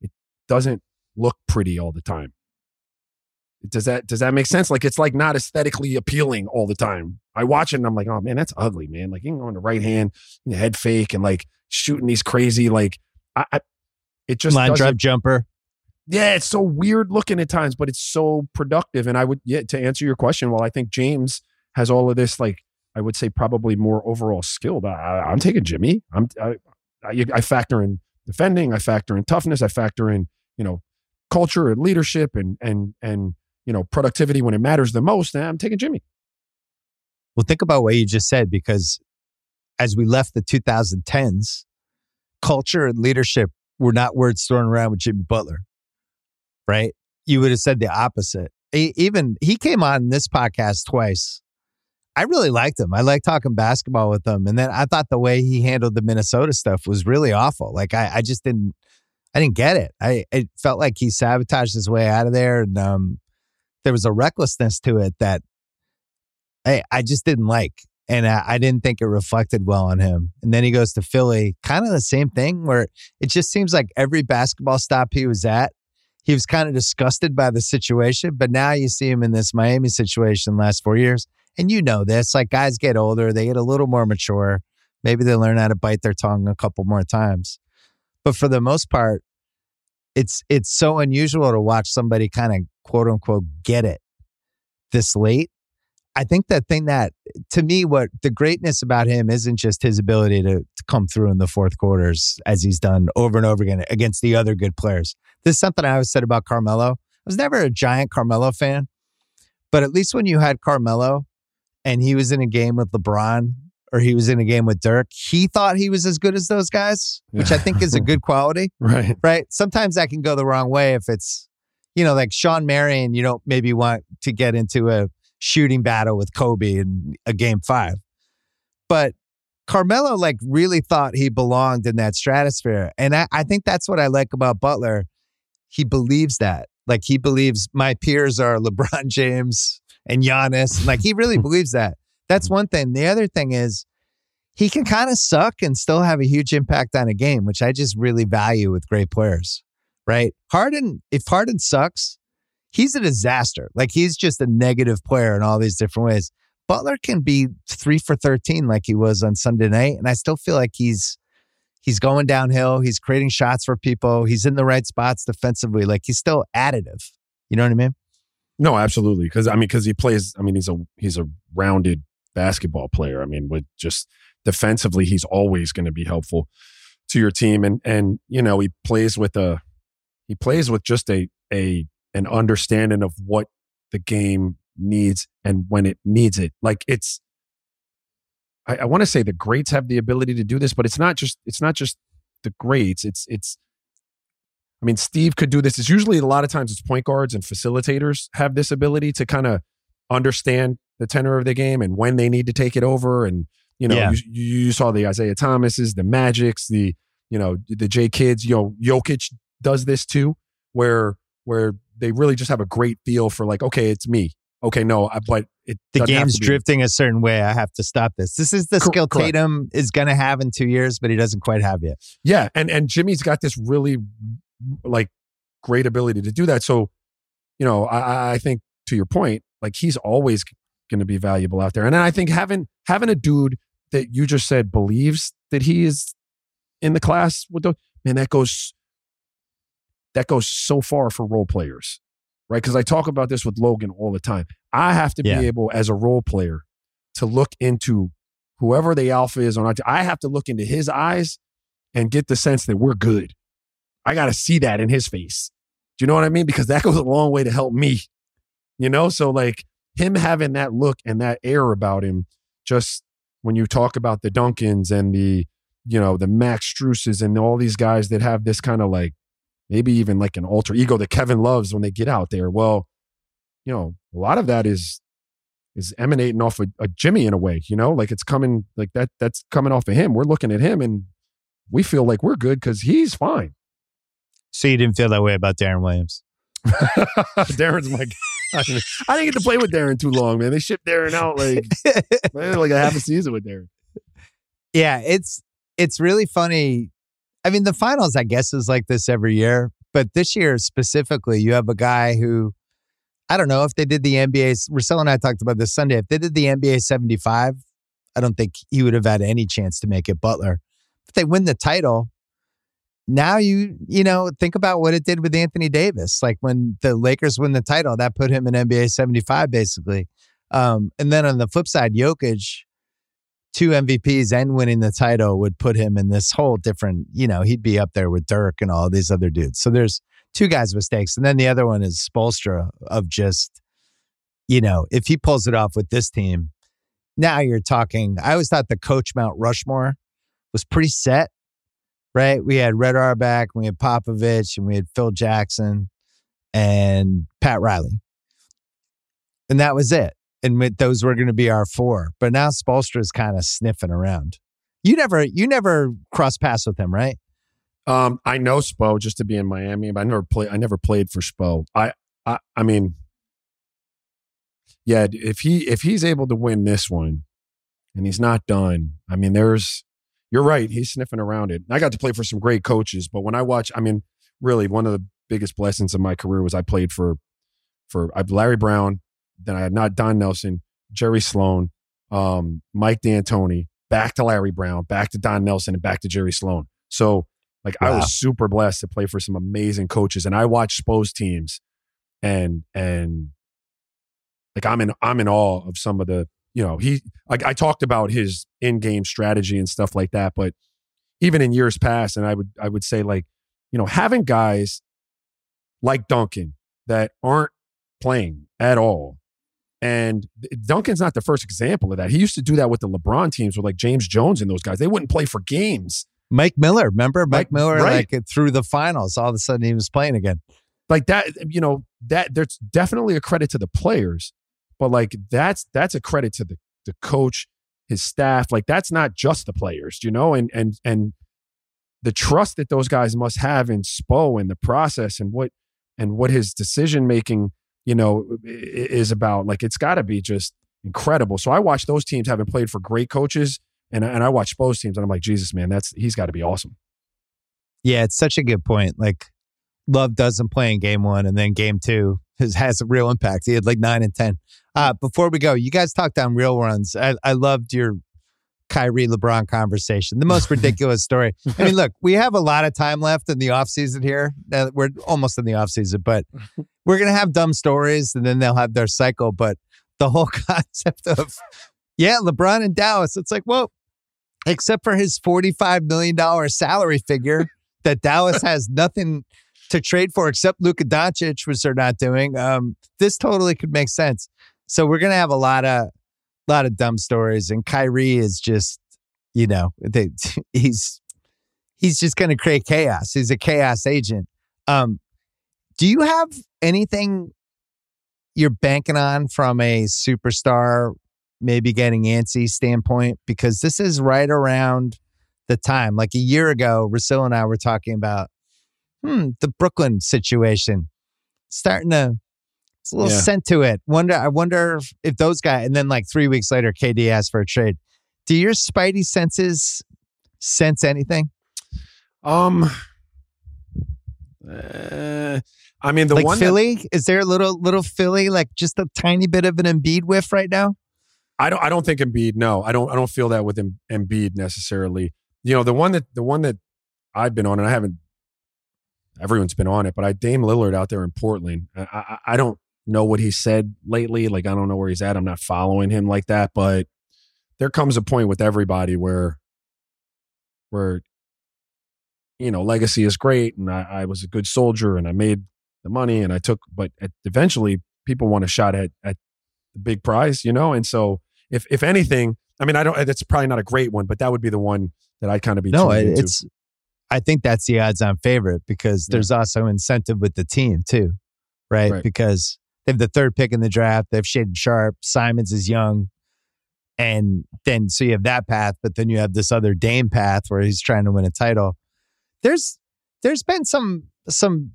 D: it doesn't look pretty all the time. Does that does that make sense? Like it's like not aesthetically appealing all the time. I watch it and I'm like, oh man, that's ugly, man. Like you on the right hand, head fake, and like shooting these crazy like I, I it just
A: Line drive jumper.
D: yeah, it's so weird looking at times, but it's so productive. And I would, yeah, to answer your question, well, I think James has all of this, like, I would say probably more overall skilled. I, I'm taking Jimmy. I'm, I, I, I factor in defending, I factor in toughness, I factor in, you know, culture and leadership and, and, and, you know, productivity when it matters the most. I'm taking Jimmy.
A: Well, think about what you just said because as we left the 2010s, culture and leadership were not words thrown around with Jimmy Butler, right? You would have said the opposite. Even he came on this podcast twice. I really liked him. I liked talking basketball with him. And then I thought the way he handled the Minnesota stuff was really awful. Like I, I just didn't, I didn't get it. I, it felt like he sabotaged his way out of there. And um, there was a recklessness to it that I, I just didn't like. And I, I didn't think it reflected well on him. And then he goes to Philly, kind of the same thing where it just seems like every basketball stop he was at, he was kind of disgusted by the situation. But now you see him in this Miami situation last four years. And you know this, like guys get older, they get a little more mature. Maybe they learn how to bite their tongue a couple more times. But for the most part, it's it's so unusual to watch somebody kind of quote unquote get it this late. I think the thing that to me, what the greatness about him isn't just his ability to, to come through in the fourth quarters as he's done over and over again against the other good players. This is something I always said about Carmelo. I was never a giant Carmelo fan, but at least when you had Carmelo and he was in a game with LeBron or he was in a game with Dirk, he thought he was as good as those guys, which I think is a good quality,
D: Right.
A: right? Sometimes that can go the wrong way if it's, you know, like Shawn Marion, you don't maybe want to get into a shooting battle with Kobe in a game five. But Carmelo like really thought he belonged in that stratosphere. And I, I think that's what I like about Butler. He believes that. Like he believes my peers are LeBron James and Giannis. Like he really believes that. That's one thing. The other thing is he can kind of suck and still have a huge impact on a game, which I just really value with great players. Right? Harden, if Harden sucks, he's a disaster. Like he's just a negative player in all these different ways. Butler can be three for 13 like he was on Sunday night. And I still feel like he's he's going downhill. He's creating shots for people. He's in the right spots defensively. Like he's still additive. You know what I mean?
D: No, absolutely. Because I mean, because he plays. I mean, he's a he's a rounded basketball player. I mean, with just defensively, he's always going to be helpful to your team. And and you know, he plays with a he plays with just a a an understanding of what the game needs and when it needs it. Like it's I, I want to say the greats have the ability to do this, but it's not just it's not just the greats. It's it's I mean, Steve could do this. It's usually a lot of times it's point guards and facilitators have this ability to kind of understand the tenor of the game and when they need to take it over. And you know,
A: Yeah.
D: you, you saw the Isaiah Thomases, the Magics, the you know the J Kidds. You know, Jokic does this too, where where they really just have a great feel for like, okay, it's me. Okay, no, I- but it
A: The game's drifting a certain way. I have to stop this. This is the skill
D: correct.
A: Tatum is going to have in two years, but he doesn't quite have yet.
D: Yeah, and and Jimmy's got this really like great ability to do that. So, you know, I- I, I think to your point, like he's always going to be valuable out there. And I think having having a dude that you just said believes that he is in the class with the man that goes that goes so far for role players, right? Because I talk about this with Logan all the time. I have to
A: Yeah.
D: be able as a role player to look into whoever the alpha is on. our team. I have to look into his eyes and get the sense that we're good. I got to see that in his face. Do you know what I mean? Because that goes a long way to help me. You know, so like him having that look and that air about him, just when you talk about the Duncans and the, you know, the Max Struses and all these guys that have this kind of like maybe even like an alter ego that Kevin loves when they get out there. Well, you know, a lot of that is is emanating off of a Jimmy in a way, you know, like it's coming like that that's coming off of him. We're looking at him and we feel like we're good because he's fine.
A: So you didn't feel that way about Deron Williams?
D: Deron's like, I didn't, I didn't get to play with Deron too long, man. They shipped Deron out like like a half a season with Deron.
A: Yeah, it's it's really funny. I mean, the finals, I guess, is like this every year, but this year specifically, you have a guy who I don't know if they did the NBA. Russillo and I talked about this Sunday. If they did the NBA 75, I don't think he would have had any chance to make it. Butler, if they win the title, now you you know think about what it did with Anthony Davis. Like when the Lakers win the title, that put him in NBA 75 basically. Um, and then on the flip side, Jokic two MVPs and winning the title would put him in this whole different, you know, he'd be up there with Dirk and all these other dudes. So there's two guys mistakes. And then the other one is Spoelstra of just, you know, if he pulls it off with this team, now you're talking. I always thought the coach Mount Rushmore was pretty set, right? We had Red Auerbach, we had Popovich, and we had Phil Jackson and Pat Riley. And that was it and with- those were going to be our four. But now Spoelstra is kind of sniffing around. You never, you never cross paths with him, right?
D: Um, I know Spo just to be in Miami, but I never play. I never played for Spo. I, I, I mean, yeah. If he if he's able to win this one, and he's not done, I mean, there's. You're right. He's sniffing around it. I got to play for some great coaches, but when I watch, I mean, really, one of the biggest blessings of my career was I played for, for Larry Brown. Then I had not Don Nelson, Jerry Sloan, um, Mike D'Antoni, back to Larry Brown, back to Don Nelson, and back to Jerry Sloan. So like I was super blessed to play for some amazing coaches, and I watched Spo's teams, and and like I'm in I'm in awe of some of the you know he like I talked about his in game strategy and stuff like that, but even in years past, and I would I would say like you know having guys like Duncan that aren't playing at all, And Duncan's not the first example of that. He used to do that with the LeBron teams with like James Jones and those guys. They wouldn't play for games.
A: Mike Miller, remember Mike,
D: Mike-
A: Miller?
D: right.
A: Like through the finals, all of a sudden he was playing again.
D: Like that, you know, that there's definitely a credit to the players, but like that's that's a credit to the the coach, his staff. Like that's not just the players, you know, and and and the trust that those guys must have in Spo and the process and what and what his decision making, you know, is about. Like it's got to be just incredible. So I watch those teams having played for great coaches, and and I watch Spo's teams, and I'm like, Jesus, man, that's he's got to be awesome.
A: Yeah, it's such a good point. Like Love doesn't play in game one, and then game two has, has a real impact. He had like nine and ten. Uh, before we go, you guys talked on real runs. I, I loved your Kyrie LeBron conversation. The most ridiculous story. I mean, look, we have a lot of time left in the offseason here. Uh, we're almost in the offseason, but we're gonna have dumb stories and then they'll have their cycle. But the whole concept of yeah, LeBron in Dallas, it's like, well, except for his $45 million salary figure that Dallas has nothing to trade for except Luka Doncic, which they're not doing. Um, this totally could make sense. So we're gonna have a lot of lot of dumb stories, and Kyrie is just, you know, they, he's he's just gonna create chaos. He's a chaos agent. Um, do you have anything you're banking on from a superstar maybe getting antsy standpoint? Because this is right around the time. Like a year ago, Russillo and I were talking about hmm, the Brooklyn situation. Starting to it's a little
D: Yeah.
A: scent to it. Wonder I wonder if, if those guys and then like three weeks later, KD asked for a trade. Do your spidey senses sense anything?
D: Um, uh, I mean, the
A: like
D: one that-
A: Philly? Is there a little little Philly, like just a tiny bit of an Embiid whiff right now?
D: I don't. I don't think Embiid. No, I don't. I don't feel that with Em- Embiid necessarily. You know, the one that the one that I've been on, and I haven't. Everyone's been on it, but I Dame Lillard out there in Portland. I, I, I don't know what he said lately. Like I don't know where he's at. I'm not following him like that. But there comes a point with everybody where, where, you know, legacy is great, and I, I was a good soldier, and I made the money, and I took. But at, eventually, people want a shot at at the big prize, you know, and so if if anything, I mean, I don't. That's probably not a great one, but that would be the one that I'd kind of be.
A: No,
D: tuned
A: it-
D: into.
A: it's. I think that's the odds-on favorite because
D: Yeah.
A: there's also incentive with the team too, right?
D: Right.
A: Because they have the third pick in the draft. They've Shaedon Sharpe. Simons is young, and then so you have that path, but then you have this other Dame path where he's trying to win a title. There's there's been some some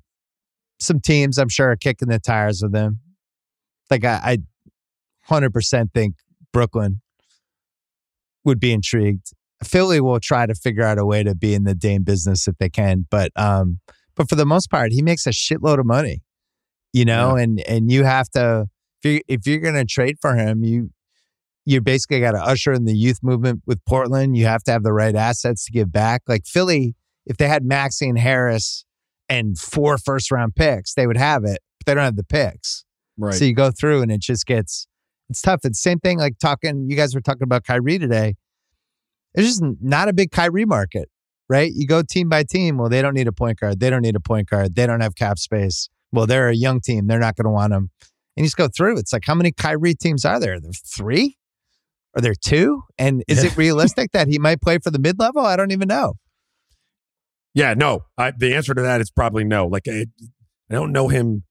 A: some teams I'm sure are kicking the tires with them. Like I, I 100% think Brooklyn would be intrigued. Philly will try to figure out a way to be in the Dame business if they can, but um, but for the most part, he makes a shitload of money, you know, and and you have to if you if you're going to trade for him, you you basically got to usher in the youth movement with Portland. You have to have the right assets to give back. Like Philly, if they had Maxey and Harris and four first round picks, they would have it, but they don't have the picks.
D: right.
A: So you go through and it just gets it's tough. It's the same thing like talking you guys were talking about Kyrie today. It's just not a big Kyrie market, right? You go team by team. Well, they don't need a point guard. They don't need a point guard. They don't have cap space. Well, they're a young team. They're not going to want him. And you just go through. It's like how many Kyrie teams are there? There's three? Are there two? And is it realistic that he might play for the mid level? I don't even know.
D: yeah, no. I, the answer to that is probably no. Like I, I don't know him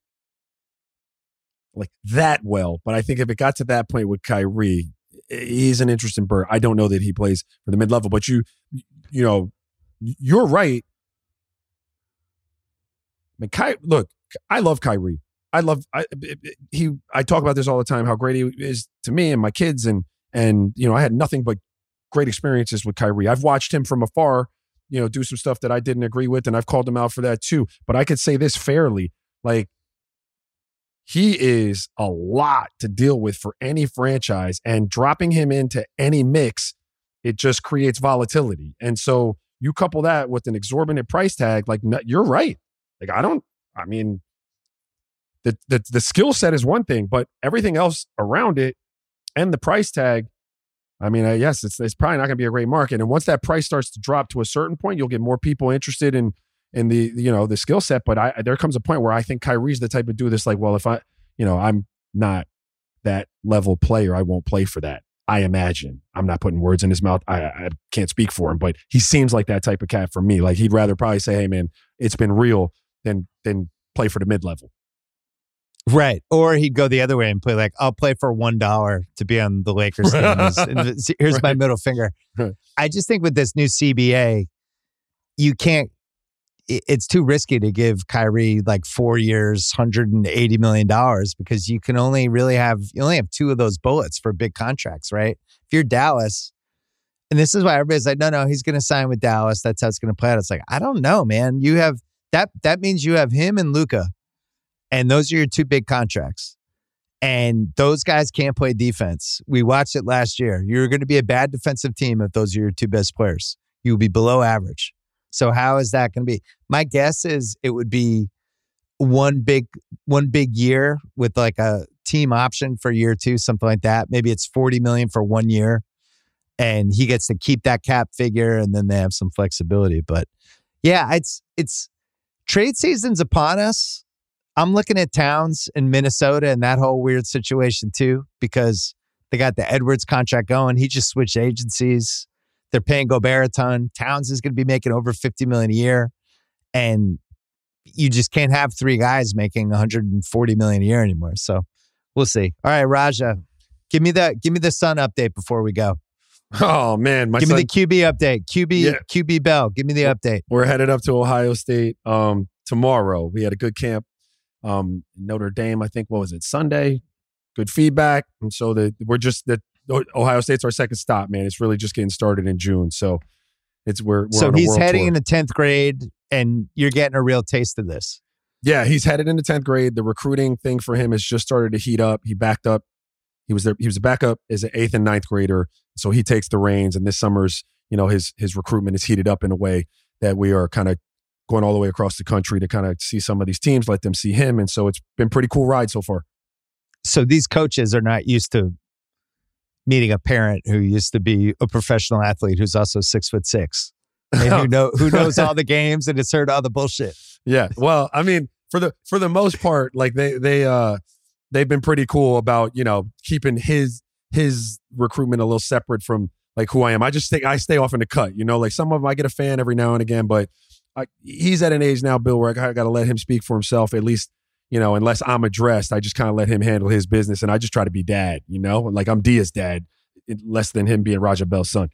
D: like that well, but I think if it got to that point with Kyrie, he's an interesting bird. I don't know that he plays for the mid level, but you, you know, you're right. I mean, Ky, look, I love Kyrie. I love I he. I talk about this all the time. How great he is to me and my kids, and and you know, I had nothing but great experiences with Kyrie. I've watched him from afar, you know, do some stuff that I didn't agree with, and I've called him out for that too. But I could say this fairly, like he is a lot to deal with for any franchise, and dropping him into any mix, it just creates volatility. And so you couple that with an exorbitant price tag, like you're right. Like I don't. I mean, the the the skill set is one thing, but everything else around it and the price tag. I mean, uh, yes, it's it's probably not going to be a great market. And once that price starts to drop to a certain point, you'll get more people interested in in the you know the skill set. But I there comes a point where I think Kyrie's the type of do this. Like, well, if I you know I'm not that level player, I won't play for that. I imagine. I'm not putting words in his mouth. I, I can't speak for him, but he seems like that type of cat for me. Like he'd rather probably say, "Hey, man, it's been real," than than play for the mid level.
A: Right. Or he'd go the other way and play like, I'll play for one dollar to be on the Lakers team. Here's my middle finger.
D: Right.
A: I just think with this new CBA, you can't. It's too risky to give Kyrie like four years, hundred and eighty million dollars because you can only really have you only have two of those bullets for big contracts, right? If you're Dallas, and this is why everybody's like, no, no, he's going to sign with Dallas. That's how it's going to play out. It's like I don't know, man. You have that. That means you have him and Luka, and those are your two big contracts. And those guys can't play defense. We watched it last year. You're going to be a bad defensive team if those are your two best players. You will be below average. So how is that going to be? My guess is it would be one big one big year with like a team option for year two, something like that. Maybe it's 40 million for one year and he gets to keep that cap figure and then they have some flexibility. But yeah, it's it's trade season's upon us. I'm looking at Towns in Minnesota and that whole weird situation too, because they got the Edwards contract going. He just switched agencies. They're paying Gobert a ton. Towns is going to be making over 50 million a year. And you just can't have three guys making 140 million a year anymore. So we'll see. All right, Raja, give me the give me the Sun update before we go.
D: Oh man, my
A: give
D: son,
A: me the QB update. QB
D: Yeah.
A: QB Bell. Give me the update.
D: we're headed up to Ohio State um, tomorrow. We had a good camp. Um, Notre Dame, I think, what was it, Sunday? Good feedback. And so the, we're just that Ohio State's our second stop, man. It's really just getting started in June. So it's we're, we're
A: so he's heading
D: tour.
A: into 10th grade and you're getting a real taste of this.
D: Yeah, he's headed into 10th grade. The recruiting thing for him has just started to heat up. He backed up. He was there. He was a backup as an eighth and ninth grader. So he takes the reins. And this summer's, you know, his his recruitment is heated up in a way that we are kind of going all the way across the country to kind of see some of these teams, let them see him. And so it's been pretty cool ride so far.
A: So these coaches are not used to meeting a parent who used to be a professional athlete who's also six foot six and who know who knows all the games and has heard all the bullshit.
D: Yeah. Well, I mean, for the for the most part, like they they uh they've been pretty cool about, you know, keeping his his recruitment a little separate from like who I am. I just think I stay off in the cut, you know, like some of them I get a fan every now and again, but I, he's at an age now, Bill, where I got to let him speak for himself at least, you know, unless I'm addressed, I just kind of let him handle his business and I just try to be dad, you know, like I'm Dia's dad, less than him being Raja Bell's son.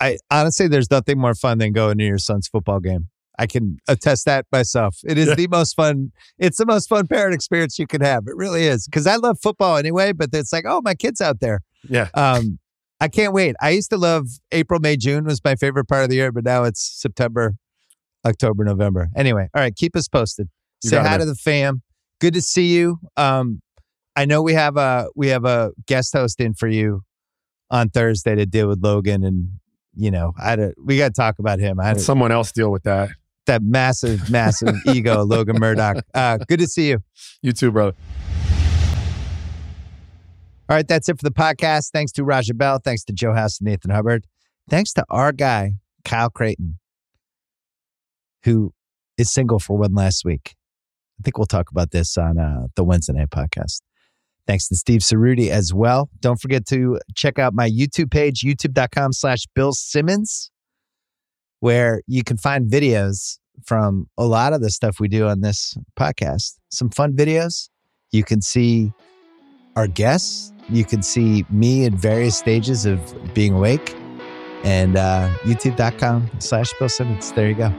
A: I honestly, there's nothing more fun than going to your son's football game. I can attest that myself. It is
D: Yeah.
A: the most fun. It's the most fun parent experience you can have. It really is because I love football anyway. But it's like, oh, my kid's out there.
D: Yeah.
A: Um, I can't wait. I used to love April, May, June was my favorite part of the year, but now it's September, October, November. Anyway, all right, keep us posted.
D: You
A: Say
D: got it,
A: hi to the fam. Good to see you. Um, I know we have a we have a guest host in for you on Thursday to deal with Logan, and you know, I we got to talk about him. I had
D: someone else deal with that.
A: That massive, massive ego, Logan Murdock. Uh, good to see you.
D: You too, brother.
A: All right, that's it for the podcast. Thanks to Raja Bell. Thanks to Joe House and Nathan Hubbard. Thanks to our guy, Kyle Crichton, who is single for one last week. I think we'll talk about this on uh, the Wednesday night podcast. Thanks to Steve Ceruti as well. Don't forget to check out my YouTube page, youtube.com slash Bill Simmons, where you can find videos from a lot of the stuff we do on this podcast. Some fun videos. You can see our guests. You can see me in various stages of being awake. And uh, youtube.com slash Bill Simmons. There you go.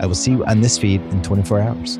A: I will see you on this feed in 24 hours.